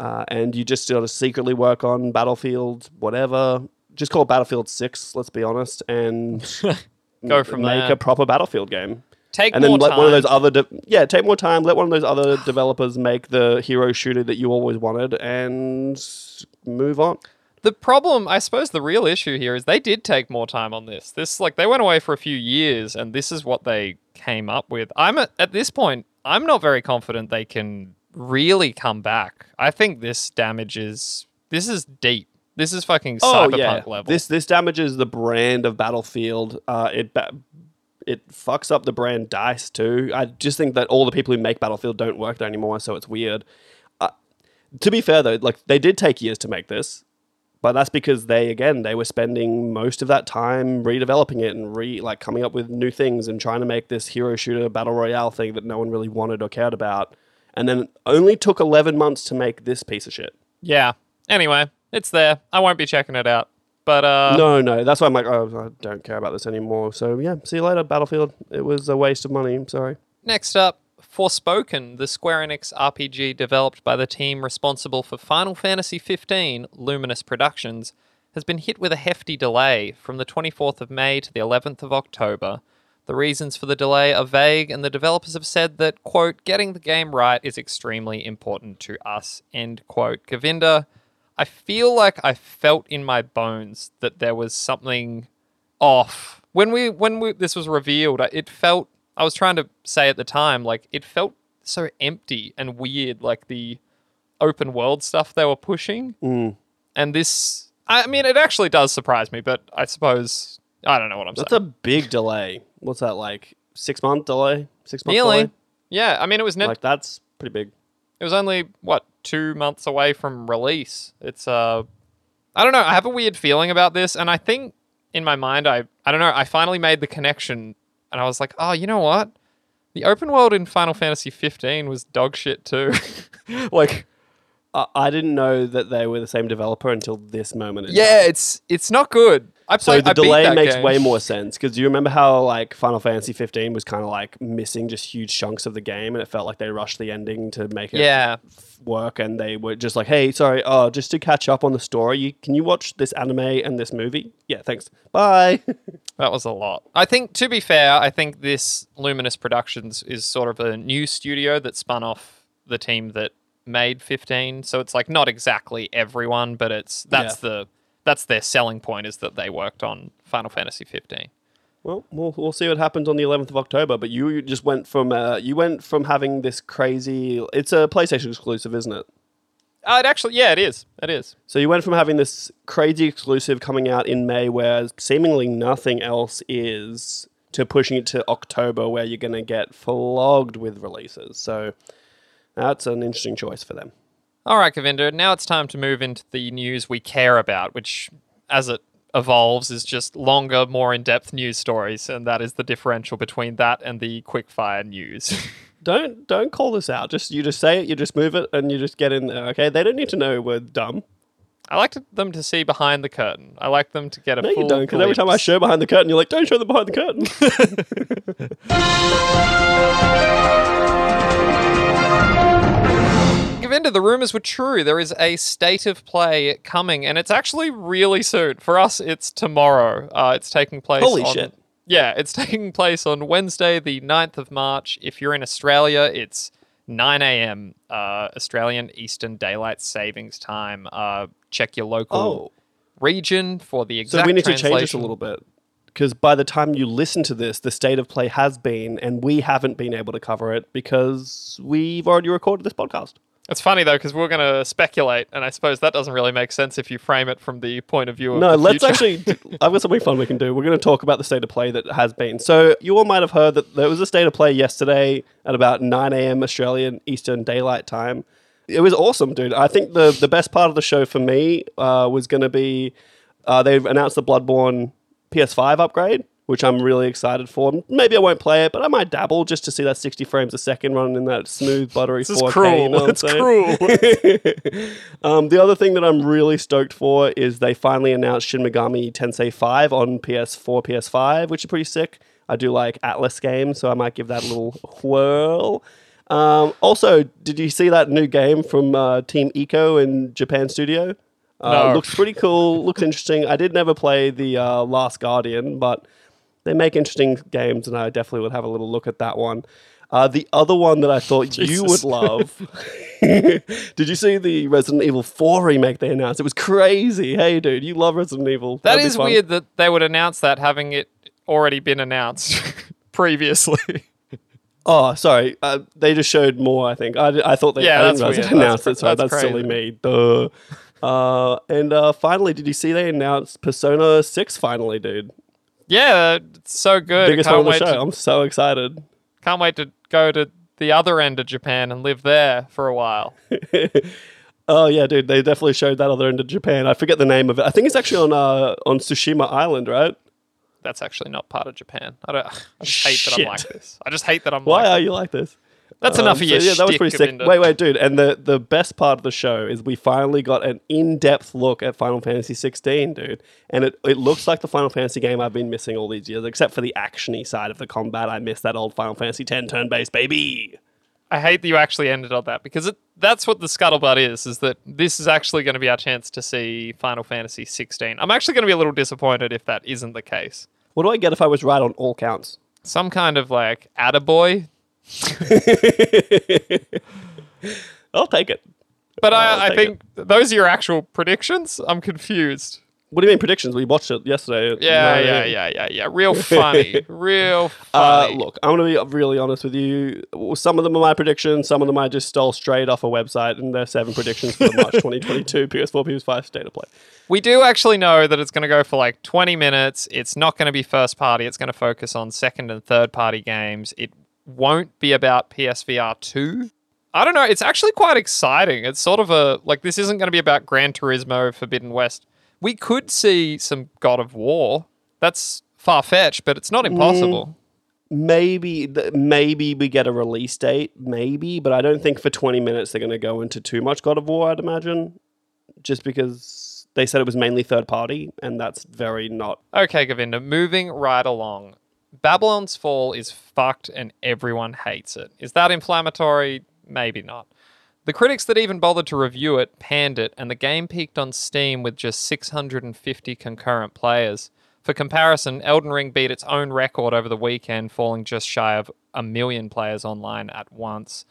Uh, and you just got to secretly work on Battlefield, whatever. Just call it Battlefield 6, let's be honest, and [LAUGHS] Go from make there. a proper Battlefield game. Take And more then let time. one of those other, de- yeah, take more time. Let one of those other developers make the hero shooter that you always wanted, and move on. The problem, I suppose, the real issue here is they did take more time on this. This, like, they went away for a few years, and this is what they came up with. I'm at, at this point, I'm not very confident they can really come back. I think this damage is this is deep. This is fucking cyberpunk level. Oh, This this damages the brand of Battlefield. Uh, it ba- it fucks up the brand Dice too. I just think that all the people who make Battlefield don't work there anymore, so it's weird. Uh, to be fair though, like they did take years to make this, but that's because they again they were spending most of that time redeveloping it and re like coming up with new things and trying to make this hero shooter battle royale thing that no one really wanted or cared about. And then only took eleven months to make this piece of shit. yeah. Anyway, it's there. I won't be checking it out. But uh no, no, that's why I'm like, oh, I don't care about this anymore. So yeah, see you later, Battlefield. It was a waste of money. I'm sorry. Next up, Forspoken, the Square Enix RPG developed by the team responsible for Final Fantasy XV, Luminous Productions, has been hit with a hefty delay from the 24th of May to the 11th of October. The reasons for the delay are vague, and the developers have said that, quote, getting the game right is extremely important to us, end quote. Govinda, I feel like I felt in my bones that there was something off when we when we this was revealed it felt i was trying to say at the time like it felt so empty and weird like the open world stuff they were pushing Mm. and this i mean it actually does surprise me but i suppose i don't know what i'm That's saying That's a big delay. What's that like? Six month delay? Six month nearly delay? yeah i mean it was ne- Like that's pretty big. it was only what two months away from release it's uh i don't know i have a weird feeling about this and i think in my mind i I don't know. I finally made the connection, and I was like, oh, you know what? The open world in Final Fantasy 15 was dog shit too. [LAUGHS] like, I, I didn't know that they were the same developer until this moment. in yeah, it's it's not good. I So played. the I beat delay that makes game. way more sense because you remember how like Final Fantasy 15 was kind of like missing just huge chunks of the game, and it felt like they rushed the ending to make it Yeah, work, and they were just like, "Hey, sorry, oh, just to catch up on the story, you, can you watch this anime and this movie? Yeah, thanks, bye." [LAUGHS] that was a lot. I think, to be fair, I think this Luminous Productions is sort of a new studio that spun off the team that made 15. So it's like not exactly everyone, but it's that's the that's their selling point is that they worked on Final Fantasy 15. well, we'll we'll see what happens on the 11th of October. But you just went from uh, you went from having this crazy. It's a PlayStation exclusive, isn't it? Uh, it actually, yeah, it is. It is. So you went from having this crazy exclusive coming out in May, where seemingly nothing else is, to pushing it to October, where you're going to get flogged with releases. So that's an interesting choice for them. All right, Kavinder. Now it's time to move into the news we care about, which, as it evolves, is just longer, more in-depth news stories, and that is the differential between that and the quickfire news. [LAUGHS] Don't don't call this out. Just you just say it, you just move it, and you just get in there. Okay, they don't need to know we're dumb. I like to, them to see behind the curtain. I like them to get a No, full you don't, because every time I show behind the curtain, you're like, don't show them behind the curtain. [LAUGHS] The rumors were true. There is a state of play coming, and it's actually really soon. For us, it's tomorrow. Uh, it's taking place. Holy on- shit. Yeah, it's [LAUGHS] taking place on Wednesday, the 9th of March. If you're in Australia, it's 9 a.m. Uh, Australian Eastern Daylight Savings Time. Uh, check your local Oh. region for the exact. so we need to change this a little bit. Because by the time you listen to this, the state of play has been, and we haven't been able to cover it because we've already recorded this podcast. It's funny though because we're going to speculate, and I suppose that doesn't really make sense if you frame it from the point of view of No, let's actually. [LAUGHS] I've got something fun we can do. We're going to talk about the state of play that has been. So you all might have heard that there was a state of play yesterday at about 9 a.m. Australian Eastern Daylight Time. It was awesome, dude. I think the the best part of the show for me uh, was going to be uh, they've announced the Bloodborne PS5 upgrade, which I'm really excited for. Maybe I won't play it, but I might dabble just to see that 60 frames a second running in that smooth, buttery This 4K. cruel. You know it's cruel. [LAUGHS] Um, the other thing that I'm really stoked for is they finally announced Shin Megami Tensei 5 on PS4, PS5, which is pretty sick. I do like Atlus games, so I might give that a little whirl. Um, also, did you see that new game from uh, Team Ico in Japan Studio? Uh, No. Looks pretty cool. looks interesting. I did never play the uh, Last Guardian, but they make interesting games, and I definitely would have a little look at that one. Uh, the other one that I thought [LAUGHS] you would love. [LAUGHS] Did you see the Resident Evil 4 remake they announced? It was crazy. Hey, dude, you love Resident Evil. That That'd is weird that they would announce that having it already been announced [LAUGHS] previously. Oh, sorry. Uh, they just showed more, I think. I, I thought they Yeah, I that's weird. announced That's it. Sorry, cra- that's, that's silly me. Duh. Uh, and uh, finally, did you see they announced Persona 6 finally, dude? Yeah, it's so good. Biggest can't one of the show. to, I'm so excited. can't wait to go to the other end of Japan and live there for a while. [LAUGHS] Oh yeah, dude, they definitely showed that other end of Japan. I forget the name of it. I think it's actually on uh, on Tsushima Island, right? That's actually not part of Japan. I don't. I just hate that I'm like this. I just hate that I'm like Why like. are you like this? That's Um, enough of so your yeah, that was pretty sick. Wait, wait, dude. And the, the best part of the show is we finally got an in-depth look at Final Fantasy 16, dude. And it, it looks like the Final Fantasy game I've been missing all these years, except for the actiony side of the combat. I miss that old Final Fantasy 10 turn-based baby. I hate that you actually ended on that because it, that's what the scuttlebutt is. Is that this is actually going to be our chance to see Final Fantasy 16. I'm actually going to be a little disappointed if that isn't the case. What do I get if I was right on all counts? Some kind of like attaboy. [LAUGHS] I'll take it. But I, I think those are your actual predictions. I'm confused. What do you mean predictions? We watched it yesterday. Yeah, yeah, yeah, yeah, yeah. Real funny. [LAUGHS] Real Uh, look, I'm going to be really honest with you. Some of them are my predictions. Some of them I just stole straight off a website, and they're seven predictions for the March [LAUGHS] 2022 PS4, PS5 state of play. We do actually know that it's going to go for like 20 minutes. It's not going to be first party. It's going to focus on second and third party games. It won't be about PSVR 2. I don't know. It's actually quite exciting. It's sort of a like this isn't going to be about Gran Turismo Forbidden West. We could see some God of War. That's far fetched, but it's not mm, impossible. maybe th- maybe we get a release date, maybe, but I don't think for 20 minutes they're going to go into too much God of War, I'd imagine, just because they said it was mainly third party, and that's very not. Okay, Govinda, moving right along. Babylon's Fall is fucked and everyone hates it. Is that inflammatory? Maybe not. The critics that even bothered to review it panned it, and the game peaked on Steam with just 650 concurrent players. For comparison, Elden Ring beat its own record over the weekend, falling just shy of a million players online at once.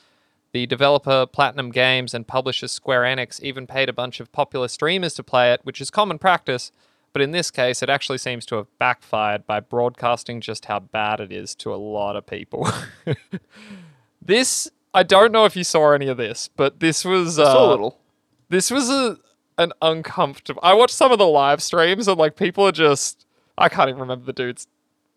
The developer Platinum Games and publisher Square Enix even paid a bunch of popular streamers to play it, which is common practice, but in this case, it actually seems to have backfired by broadcasting just how bad it is to a lot of people. [LAUGHS] this, I don't know if you saw any of this, but this was uh, So little. this was a an uncomfortable. I watched some of the live streams and like people are just I can't even remember the dude's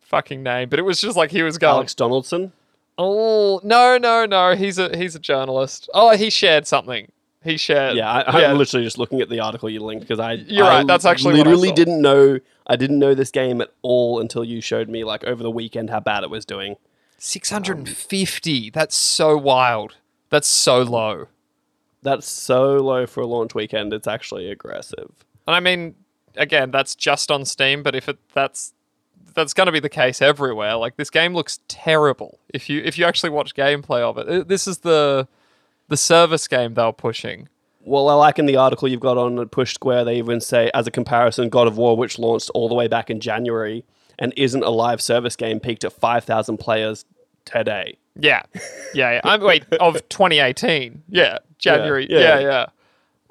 fucking name, but it was just like he was going, Alex Donaldson. "Oh no, no, no, he's a he's a journalist. Oh, he shared something. He shared. Yeah, I, I'm literally just looking at the article you linked because I. You're I right, that's actually what I literally didn't know. I didn't know this game at all until you showed me like over the weekend how bad it was doing. 650. That's so wild. That's so low. That's so low for a launch weekend. It's actually aggressive. And I mean, again, that's just on Steam, but if it that's that's going to be the case everywhere. Like this game looks terrible. If you if you actually watch gameplay of it, this is the the service game they were pushing. Well, I like in the article you've got on Push Square, they even say, as a comparison, God of War, which launched all the way back in January and isn't a live service game, peaked at 5,000 players today. Yeah, yeah. yeah. I'm wait [LAUGHS] of 2018. Yeah, January. Yeah, yeah. yeah.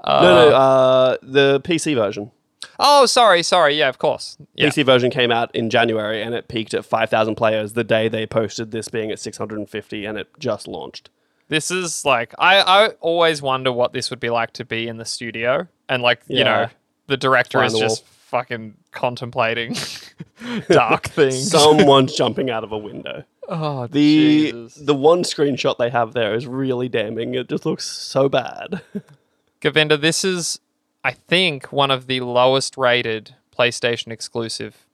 no, no, uh, the PC version. Oh, sorry, sorry. Yeah, of course. Yeah. PC version came out in January and it peaked at 5,000 players the day they posted this being at 650 and it just launched. This is like I, I always wonder what this would be like to be in the studio and like you know the director Fly is the just fucking contemplating [LAUGHS] dark things. Someone's jumping out of a window. oh, The Jesus. the one screenshot they have there is really damning. It just looks so bad. [LAUGHS] Govinda, this is I think one of the lowest rated PlayStation exclusive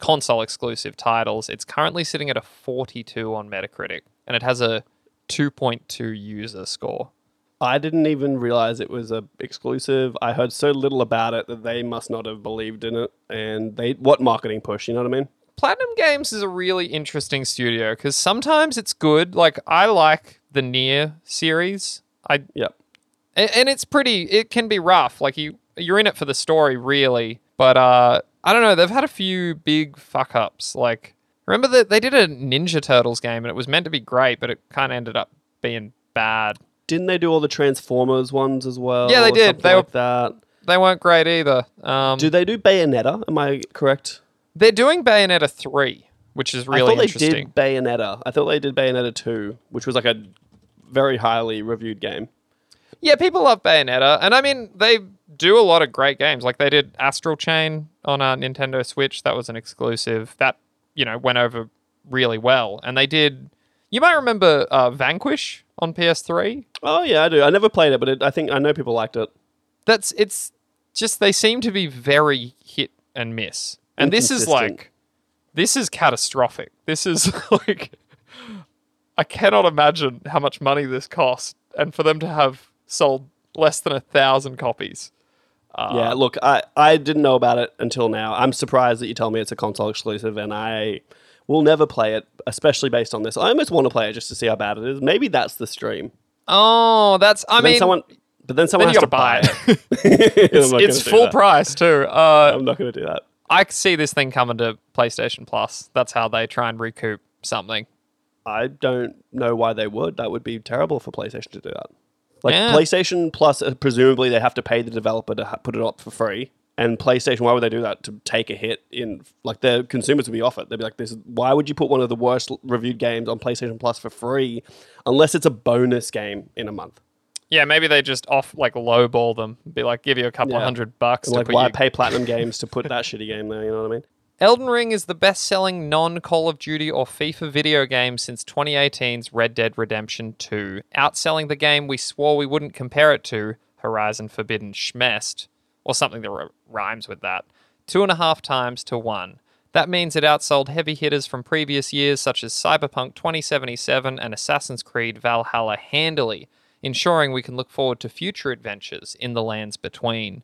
console exclusive titles. It's currently sitting at a 42 on Metacritic and it has a 2.2 user score. I didn't even realize it was a exclusive. I heard so little about it that they must not have believed in it. And they what marketing push? You know what I mean? Platinum Games is a really interesting studio because sometimes it's good. Like I like the NieR series. I Yep. and, and it's pretty. It can be rough. Like you you're in it for the story, really. But uh, I don't know. They've had a few big fuck ups. Like remember that they did a Ninja Turtles game and it was meant to be great, but it kind of ended up being bad. Didn't they do all the Transformers ones as well? Yeah, they did. They like were- that. They weren't great either. Um, Do they do Bayonetta? Am I correct? they're doing Bayonetta three, which is I really thought they interesting. did Bayonetta. I thought they did Bayonetta 2, which was like a very highly reviewed game. Yeah, people love Bayonetta, and I mean they do a lot of great games. Like they did Astral Chain on a Nintendo Switch. That was an exclusive that you know went over really well. And they did. You might remember uh, Vanquish on PS3. Oh yeah, I do. I never played it, but it, I think I know people liked it. That's it's just they seem to be very hit and miss. And this is like this is catastrophic. This is [LAUGHS] like I cannot imagine how much money this cost, and for them to have sold less than a thousand copies. Uh, yeah, look, I, I didn't know about it until now. I'm surprised that you tell me it's a console exclusive, and I will never play it, especially based on this. I almost want to play it just to see how bad it is. Maybe that's the stream. Oh, that's. I But mean, someone, but then someone then has to buy buy it. [LAUGHS] [LAUGHS] it's, it's full that. price too. Uh, I'm not going to do that. I see this thing coming to PlayStation Plus. That's how they try and recoup something. I don't know why they would. That would be terrible for PlayStation to do that. Like Yeah. PlayStation Plus, uh, presumably they have to pay the developer to ha- put it up for free. And PlayStation, why would they do that? To take a hit in like the consumers would be off it. They'd be like, "This is why would you put one of the worst reviewed games on PlayStation Plus for free, unless it's a bonus game in a month? Yeah, maybe they just off like lowball them. Be like, give you a couple Yeah. hundred bucks like, why you pay Platinum Games to put that [LAUGHS] shitty game there? You know what I mean? Elden Ring is the best selling non Call of Duty or FIFA video game since 2018's Red Dead Redemption 2, outselling the game we swore we wouldn't compare it to, Horizon Forbidden Schmest, or something that r- rhymes with that, two and a half times to one. That means it outsold heavy hitters from previous years such as Cyberpunk 2077 and Assassin's Creed Valhalla handily, ensuring we can look forward to future adventures in the lands between.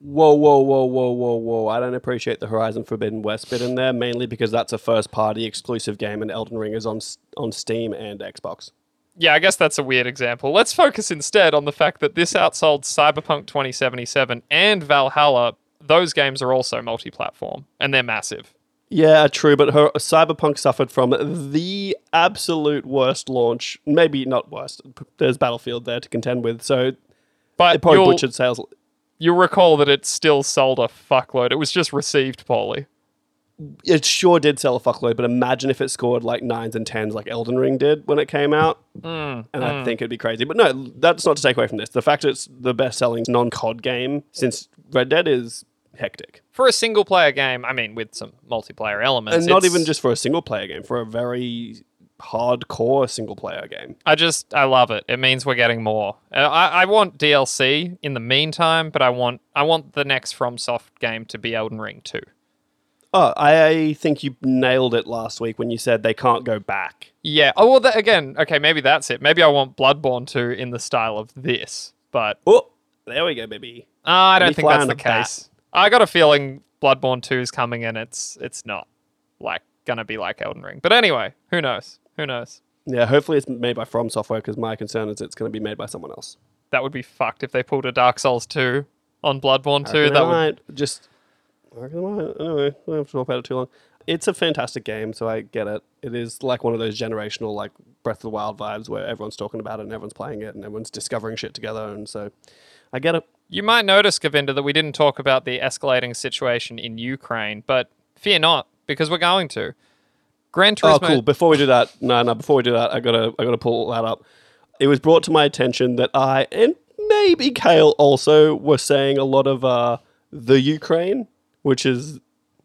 Whoa, whoa, whoa, whoa, whoa, whoa. I don't appreciate the Horizon Forbidden West bit in there, mainly because that's a first party exclusive game and Elden Ring is on, on Steam and Xbox. Yeah, I guess that's a weird example. Let's focus instead on the fact that this outsold Cyberpunk 2077 and Valhalla. Those games are also multi platform, and they're massive. Yeah, true, but her Cyberpunk suffered from the absolute worst launch. Maybe not worst. There's Battlefield there to contend with, so But it probably butchered sales. You'll recall that it still sold a fuckload. It was just received poorly. It sure did sell a fuckload, but imagine if it scored like nines and tens like Elden Ring did when it came out. Mm, and I think it'd be crazy. But no, that's not to take away from this. The fact it's the best selling non COD game since Red Dead is hectic. For a single player game, I mean, with some multiplayer elements. And not even just for a single player game, for a very hardcore single player game. I just I love it. It means we're getting more. I, I want DLC in the meantime, but I want I want the next FromSoft game to be Elden Ring too. Oh, I think you nailed it last week when you said they can't go back. Yeah. Oh well. That, again, okay. Maybe that's it. Maybe I want Bloodborne 2 in the style of this, but Oh, there we go, baby. uh, I don't think that's the the bat. case. I got a feeling Bloodborne 2 is coming, and it's it's not like gonna be like Elden Ring. But anyway, who knows? Who knows? Yeah, hopefully it's made by From Software because my concern is it's going to be made by someone else. That would be fucked if they pulled a Dark Souls 2 on Bloodborne 2. reckon That would might. just. I reckon they might. Anyway, we don't have to talk about it too long. It's a fantastic game, so I get it. It is like one of those generational, like Breath of the Wild vibes, where everyone's talking about it and everyone's playing it and everyone's discovering shit together, and so I get it. You might notice, Govinda, that we didn't talk about the escalating situation in Ukraine, but fear not, because we're going to. Gran Turismo. Oh, cool. Before we do that, no, no. Before we do that, I gotta, I gotta pull that up. It was brought to my attention that I and maybe Kale also were saying a lot of uh, the Ukraine, which is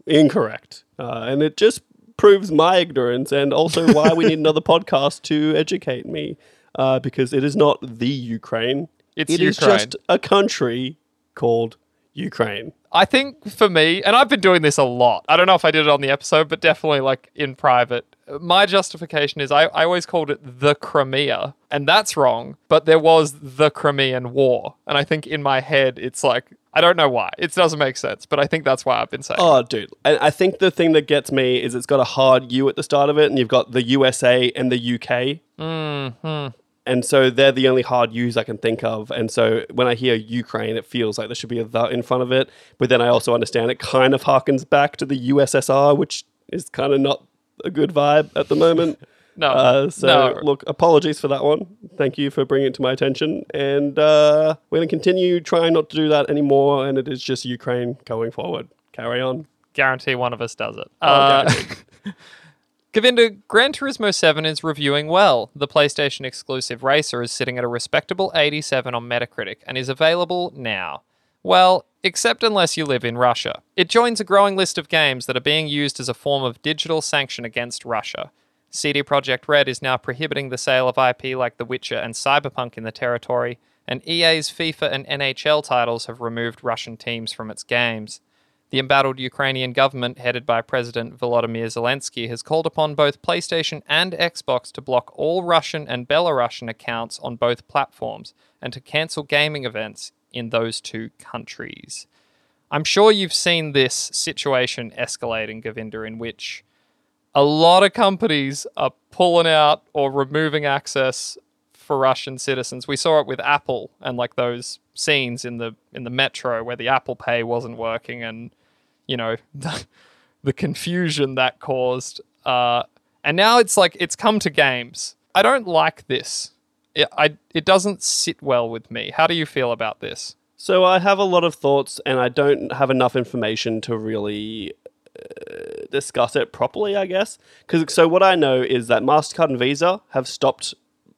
incorrect, uh, and it just proves my ignorance and also why we need another [LAUGHS] podcast to educate me, uh, because it is not the Ukraine. It's It is Ukraine. just a country called Ukraine. I think for me, and I've been doing this a lot. I don't know if I did it on the episode, but definitely like in private. My justification is I, I always called it the Crimea, and that's wrong, but there was the Crimean War. And I think in my head, it's like, I don't know why. It doesn't make sense, but I think that's why I've been saying. Oh, dude. And I think the thing that gets me is it's got a hard U at the start of it, and you've got the USA and the UK. Mm-hmm. And so they're the only hard U's I can think of. And so when I hear Ukraine, it feels like there should be a the in front of it. But then I also understand it kind of harkens back to the USSR, which is kind of not a good vibe at the moment. [LAUGHS] No, Uh, so, no. look, apologies for that one. Thank you for bringing it to my attention. And uh, we're going to continue trying not to do that anymore. And it is just Ukraine going forward. Carry on. guarantee one of us does it. Oh, Uh. [LAUGHS] [LAUGHS] Govinda, Gran Turismo 7 is reviewing well. The PlayStation exclusive racer is sitting at a respectable 87 on Metacritic and is available now. Well, except unless you live in Russia. It joins a growing list of games that are being used as a form of digital sanction against Russia. CD Projekt Red is now prohibiting the sale of IP like The Witcher and Cyberpunk in the territory, and EA's FIFA and NHL titles have removed Russian teams from its games. The embattled Ukrainian government, headed by President Volodymyr Zelensky, has called upon both PlayStation and Xbox to block all Russian and Belarusian accounts on both platforms and to cancel gaming events in those two countries. I'm sure you've seen this situation escalating, Govinda, in which a lot of companies are pulling out or removing access for Russian citizens. We saw it with Apple and like those scenes in the in the metro where the Apple Pay wasn't working and you know the, [LAUGHS] the confusion that caused. Uh, and now it's like it's come to games. I don't like this. It, I it doesn't sit well with me. How do you feel about this? So I have a lot of thoughts, and I don't have enough information to really uh, discuss it properly. I guess because so what I know is that Mastercard and Visa have stopped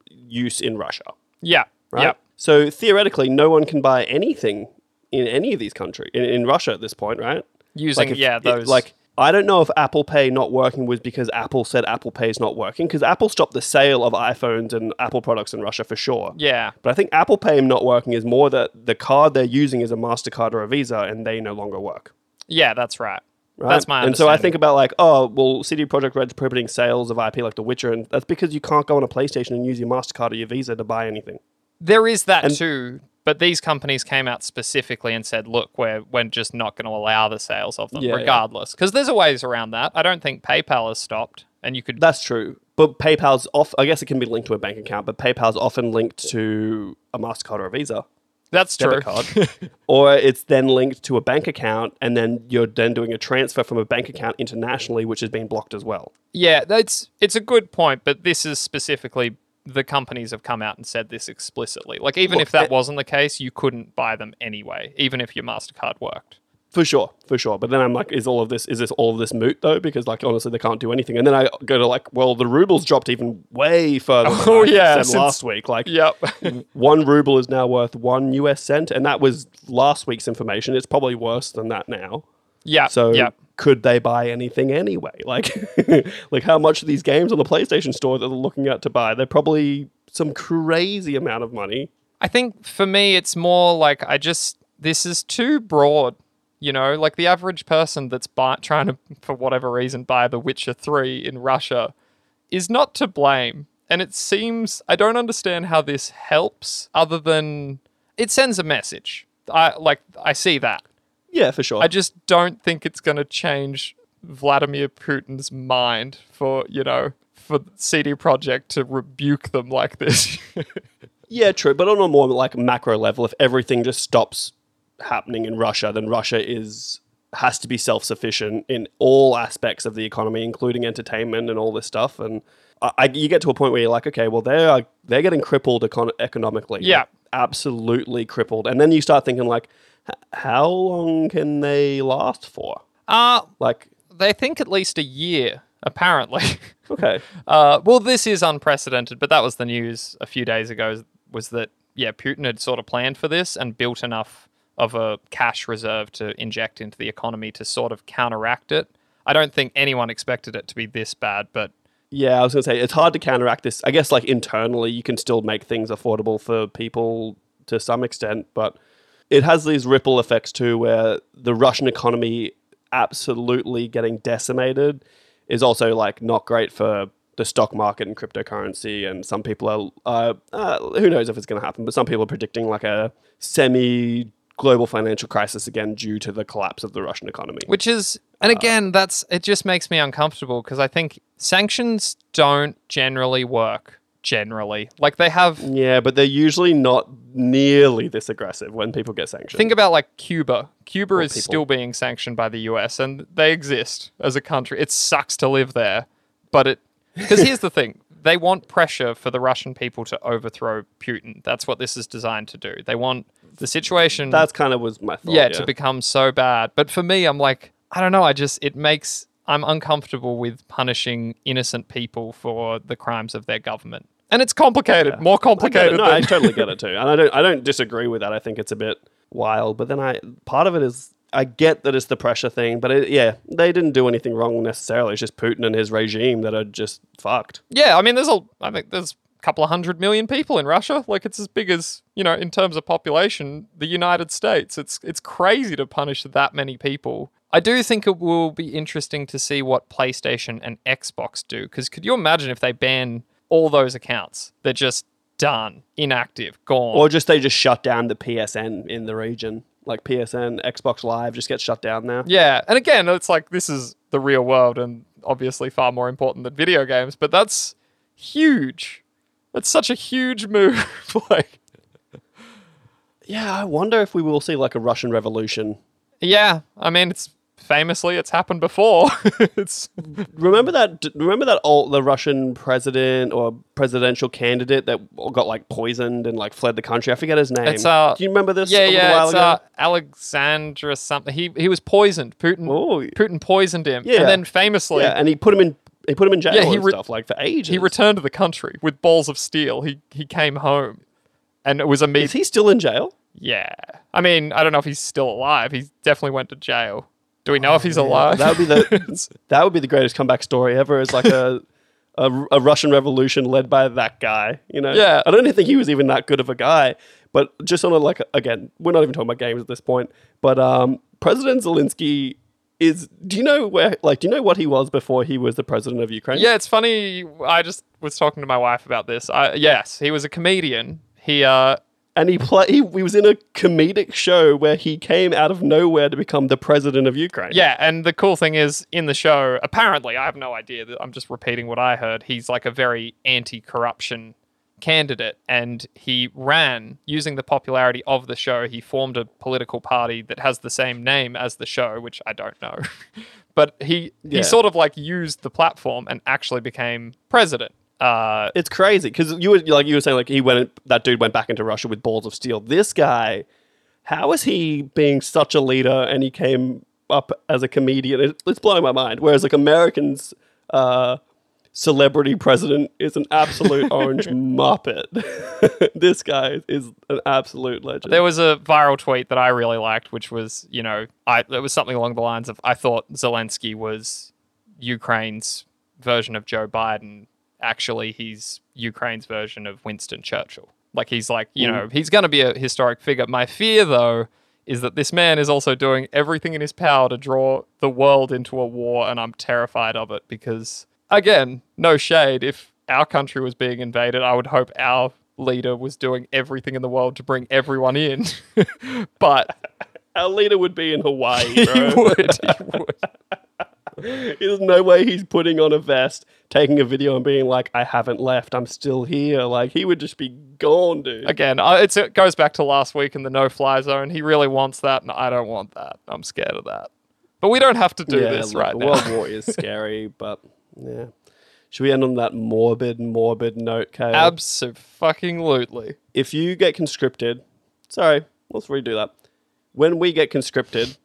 use in Russia. Yeah. Right. Yep. So theoretically, no one can buy anything in any of these countries in, in Russia at this point, right? Using if yeah it- those like I don't know if Apple Pay not working was because Apple said Apple Pay is not working because Apple stopped the sale of iPhones and Apple products in Russia for sure. yeah But I think Apple Pay not working is more that the card they're using is a Mastercard or a Visa and they no longer work. yeah that's right. Right? That's my And so I think about like, oh, well, CD Projekt Red's prohibiting sales of IP like The Witcher, and that's because you can't go on a PlayStation and use your Mastercard or your Visa to buy anything. There is that And- too, but these companies came out specifically and said, "Look, we're we're just not going to allow the sales of them, Yeah, yeah. regardless." Because there's a ways around that. I don't think PayPal has stopped, and you could. That's true. But PayPal's off. I guess it can be linked to a bank account, but PayPal's often linked to a Mastercard or a Visa. that's true. [LAUGHS] or it's then linked to a bank account, and then you're then doing a transfer from a bank account internationally, which has been blocked as well. yeah, that's it's a good point, but this is specifically the companies have come out and said this explicitly. Like even Look, if that it- wasn't the case, you couldn't buy them anyway, even if your Mastercard worked. For sure, for sure. But then I'm like, is all of this is this all of this moot though? Because like honestly, they can't do anything. And then I go to like, well, the rubles dropped even way further. than [LAUGHS] Oh, yeah, since- last week. Like, Yep. [LAUGHS] one ruble is now worth one US cent, and that was last week's information. It's probably worse than that now. Yeah. So yeah. could they buy anything anyway? [LAUGHS] Like, like how much of these games on the PlayStation Store that they're looking at to buy? They're probably some crazy amount of money. I think for me, it's more like I just this is too broad. You know, like the average person that's buy, trying to, for whatever reason, buy The Witcher Three in Russia is not to blame. And it seems I don't understand how this helps, other than it sends a message. I like I see that. Yeah, for sure. I just don't think it's going to change Vladimir Putin's mind for you know for CD Projekt to rebuke them like this. [LAUGHS] Yeah, true. But on a more like macro level, if everything just stops happening in Russia, then Russia is has to be self sufficient in all aspects of the economy, including entertainment and all this stuff. And I, I, you get to a point where you're like, okay, well they are they're getting crippled econ- economically. Yeah. Like, absolutely crippled. And then you start thinking like, how long can they last for? uh Like, they think at least a year, apparently. [LAUGHS] okay, Uh, well, this is unprecedented, but that was the news a few days ago. Was that yeah, Putin had sort of planned for this and built enough of a cash reserve to inject into the economy to sort of counteract it. I don't think anyone expected it to be this bad, but Yeah, I was gonna say it's hard to counteract this. I guess like internally, you can still make things affordable for people to some extent, but it has these ripple effects too, where the Russian economy absolutely getting decimated is also like not great for the stock market and cryptocurrency. And some people are, uh, uh, who knows if it's going to happen, but some people are predicting like a semi global financial crisis again due to the collapse of the Russian economy. which is and again that's it just makes me uncomfortable because I think sanctions don't generally work generally. Like they have Yeah, but they're usually not nearly this aggressive when people get sanctioned. Think about like Cuba. Cuba is people. still being sanctioned by the US and they exist as a country. It sucks to live there, but it because here's the thing. They want pressure for the Russian people to overthrow Putin. That's what this is designed to do. They want the situation That's kind of was my thought. yeah, Yeah, to become so bad. But for me, I'm like, I don't know. I just it makes I'm uncomfortable with punishing innocent people for the crimes of their government. And it's complicated, more I get it. complicated. No, I totally get [LAUGHS] it too, and I don't. I don't disagree with that. I think it's a bit wild, but then I part of it is I get that it's the pressure thing, but it, yeah, they didn't do anything wrong necessarily. It's just Putin and his regime that are just fucked. Yeah, I mean, there's a, I think there's a couple of hundred million people in Russia. Like it's as big as you know in terms of population, the United States. It's it's crazy to punish that many people. I do think it will be interesting to see what PlayStation and Xbox do. Because could you imagine if they ban all those accounts? They're just done, inactive, gone. Or just they just shut down the PSN in the region, like PSN, Xbox Live just gets shut down now. Yeah, and again, it's like this is the real world and obviously far more important than video games, but that's huge. That's such a huge [LAUGHS] move. like, Yeah, I wonder if we will see like a Russian revolution. yeah, I mean, it's famously it's happened before. [LAUGHS] it's Remember that? Remember that old the Russian president or presidential candidate that got like poisoned and like fled the country. I forget his name. It's, uh, Do you remember this? yeah, a yeah, while it's ago? uh, Alexandra something. He he was poisoned. Putin Oh. Putin poisoned him, Yeah. and then famously yeah, and he put him in. He put him in jail Yeah, he and re- stuff like for ages. he returned to the country with balls of steel. He he came home, and it was a meet. Is he still in jail? Yeah. I mean, I don't know if he's still alive. He definitely went to jail. Do we know if he's alive? That would be the [LAUGHS] that would be the greatest comeback story ever. Is like a, a a Russian revolution led by that guy. You know. Yeah. I don't even think he was even that good of a guy. But just on a like again, we're not even talking about games at this point. But um, President Zelensky is do you know where like do you know what he was before he was the president of Ukraine? Yeah, it's funny. I just was talking to my wife about this. I, yes, he was a comedian. He uh, And he play he, he was in a comedic show where he came out of nowhere to become the president of Ukraine. Yeah, and the cool thing is in the show, apparently, I have no idea. That I'm just repeating what I heard. He's like a very anti-corruption candidate, and he ran using the popularity of the show. He formed a political party that has the same name as the show, which I don't know, [LAUGHS] but he Yeah. he sort of like used the platform and actually became president. Uh, It's crazy because you were like you were saying like he went that dude went back into Russia with balls of steel. This guy, how is he being such a leader and he came up as a comedian? It, it's blowing my mind. Whereas like Americans, uh, celebrity president is an absolute [LAUGHS] orange muppet. [LAUGHS] this guy is an absolute legend. There was a viral tweet that I really liked, which was, you know, I it was something along the lines of I thought Zelensky was Ukraine's version of Joe Biden. Actually, he's Ukraine's version of Winston Churchill. Like he's like, you know, he's going to be a historic figure. My fear, though, is that this man is also doing everything in his power to draw the world into a war, and I'm terrified of it because, again, no shade. If our country was being invaded, I would hope our leader was doing everything in the world to bring everyone in. [LAUGHS] but Our leader would be in [LAUGHS] Hawaii, he would. He [LAUGHS] would. [LAUGHS] There's no way he's putting on a vest, taking a video, and being like, "I haven't left. I'm still here." Like he would just be gone, dude. Again, I- it's, it goes back to last week in the no-fly zone. He really wants that, and I don't want that. I'm scared of that. But we don't have to do this look, right the now. World War is [LAUGHS] scary, but yeah. Should we end on that morbid, morbid note, Kale? Absolutely. if you get conscripted, sorry, let's redo that. When we get conscripted,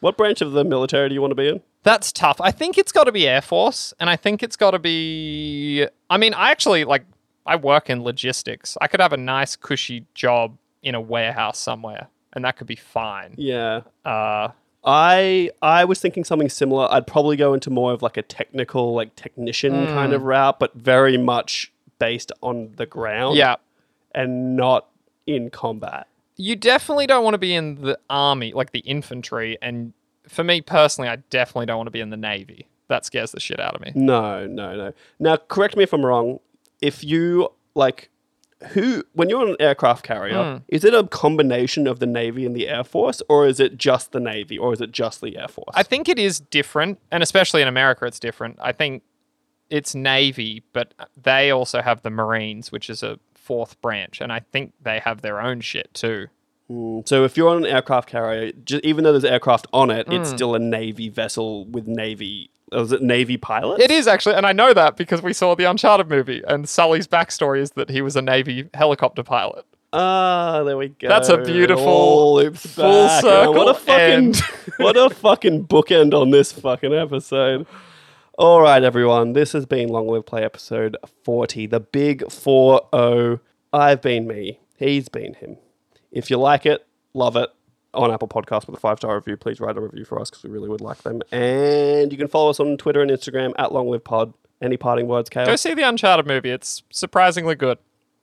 what branch of the military do you want to be in? That's tough. I think it's got to be Air Force, and I think it's got to be. I mean, I actually like. I work in logistics. I could have a nice, cushy job in a warehouse somewhere, and that could be fine. Yeah. Uh, I I was thinking something similar. I'd probably go into more of like a technical, like technician kind of route, but very much based on the ground. yeah, And not in combat. You definitely don't want to be in the army, like the infantry. And for me personally, I definitely don't want to be in the navy. That scares the shit out of me. No, no, no. Now, correct me if I'm wrong. If you like, who when you're on an aircraft carrier, hmm. is it a combination of the Navy and the Air Force, or is it just the Navy, or is it just the Air Force? I think it is different, and especially in America, it's different. I think it's Navy, but they also have the Marines, which is a fourth branch, and I think they have their own shit too. so if you're on an aircraft carrier, just, even though there's aircraft on it, Hmm. it's still a Navy vessel with Navy. Was it Navy pilot? It is actually, and I know that because we saw the Uncharted movie, and Sully's backstory is that he was a Navy helicopter pilot. Ah, there we go. That's a beautiful full back. Oh, what a fucking [LAUGHS] what a fucking bookend on this fucking episode. All right, everyone. This has been Long Live Play episode 40, the big 4 0. I've been me. He's been him. If you like it, love it. On Apple Podcasts with a five star review, please write a review for us because we really would like them. And you can follow us on Twitter and Instagram at Long Live Pod. Any parting words, Kale? Go see the Uncharted movie; it's surprisingly good.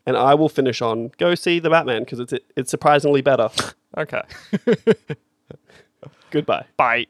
and I will finish on go see the Batman because it's it's surprisingly better. Okay, [LAUGHS] Goodbye. bye.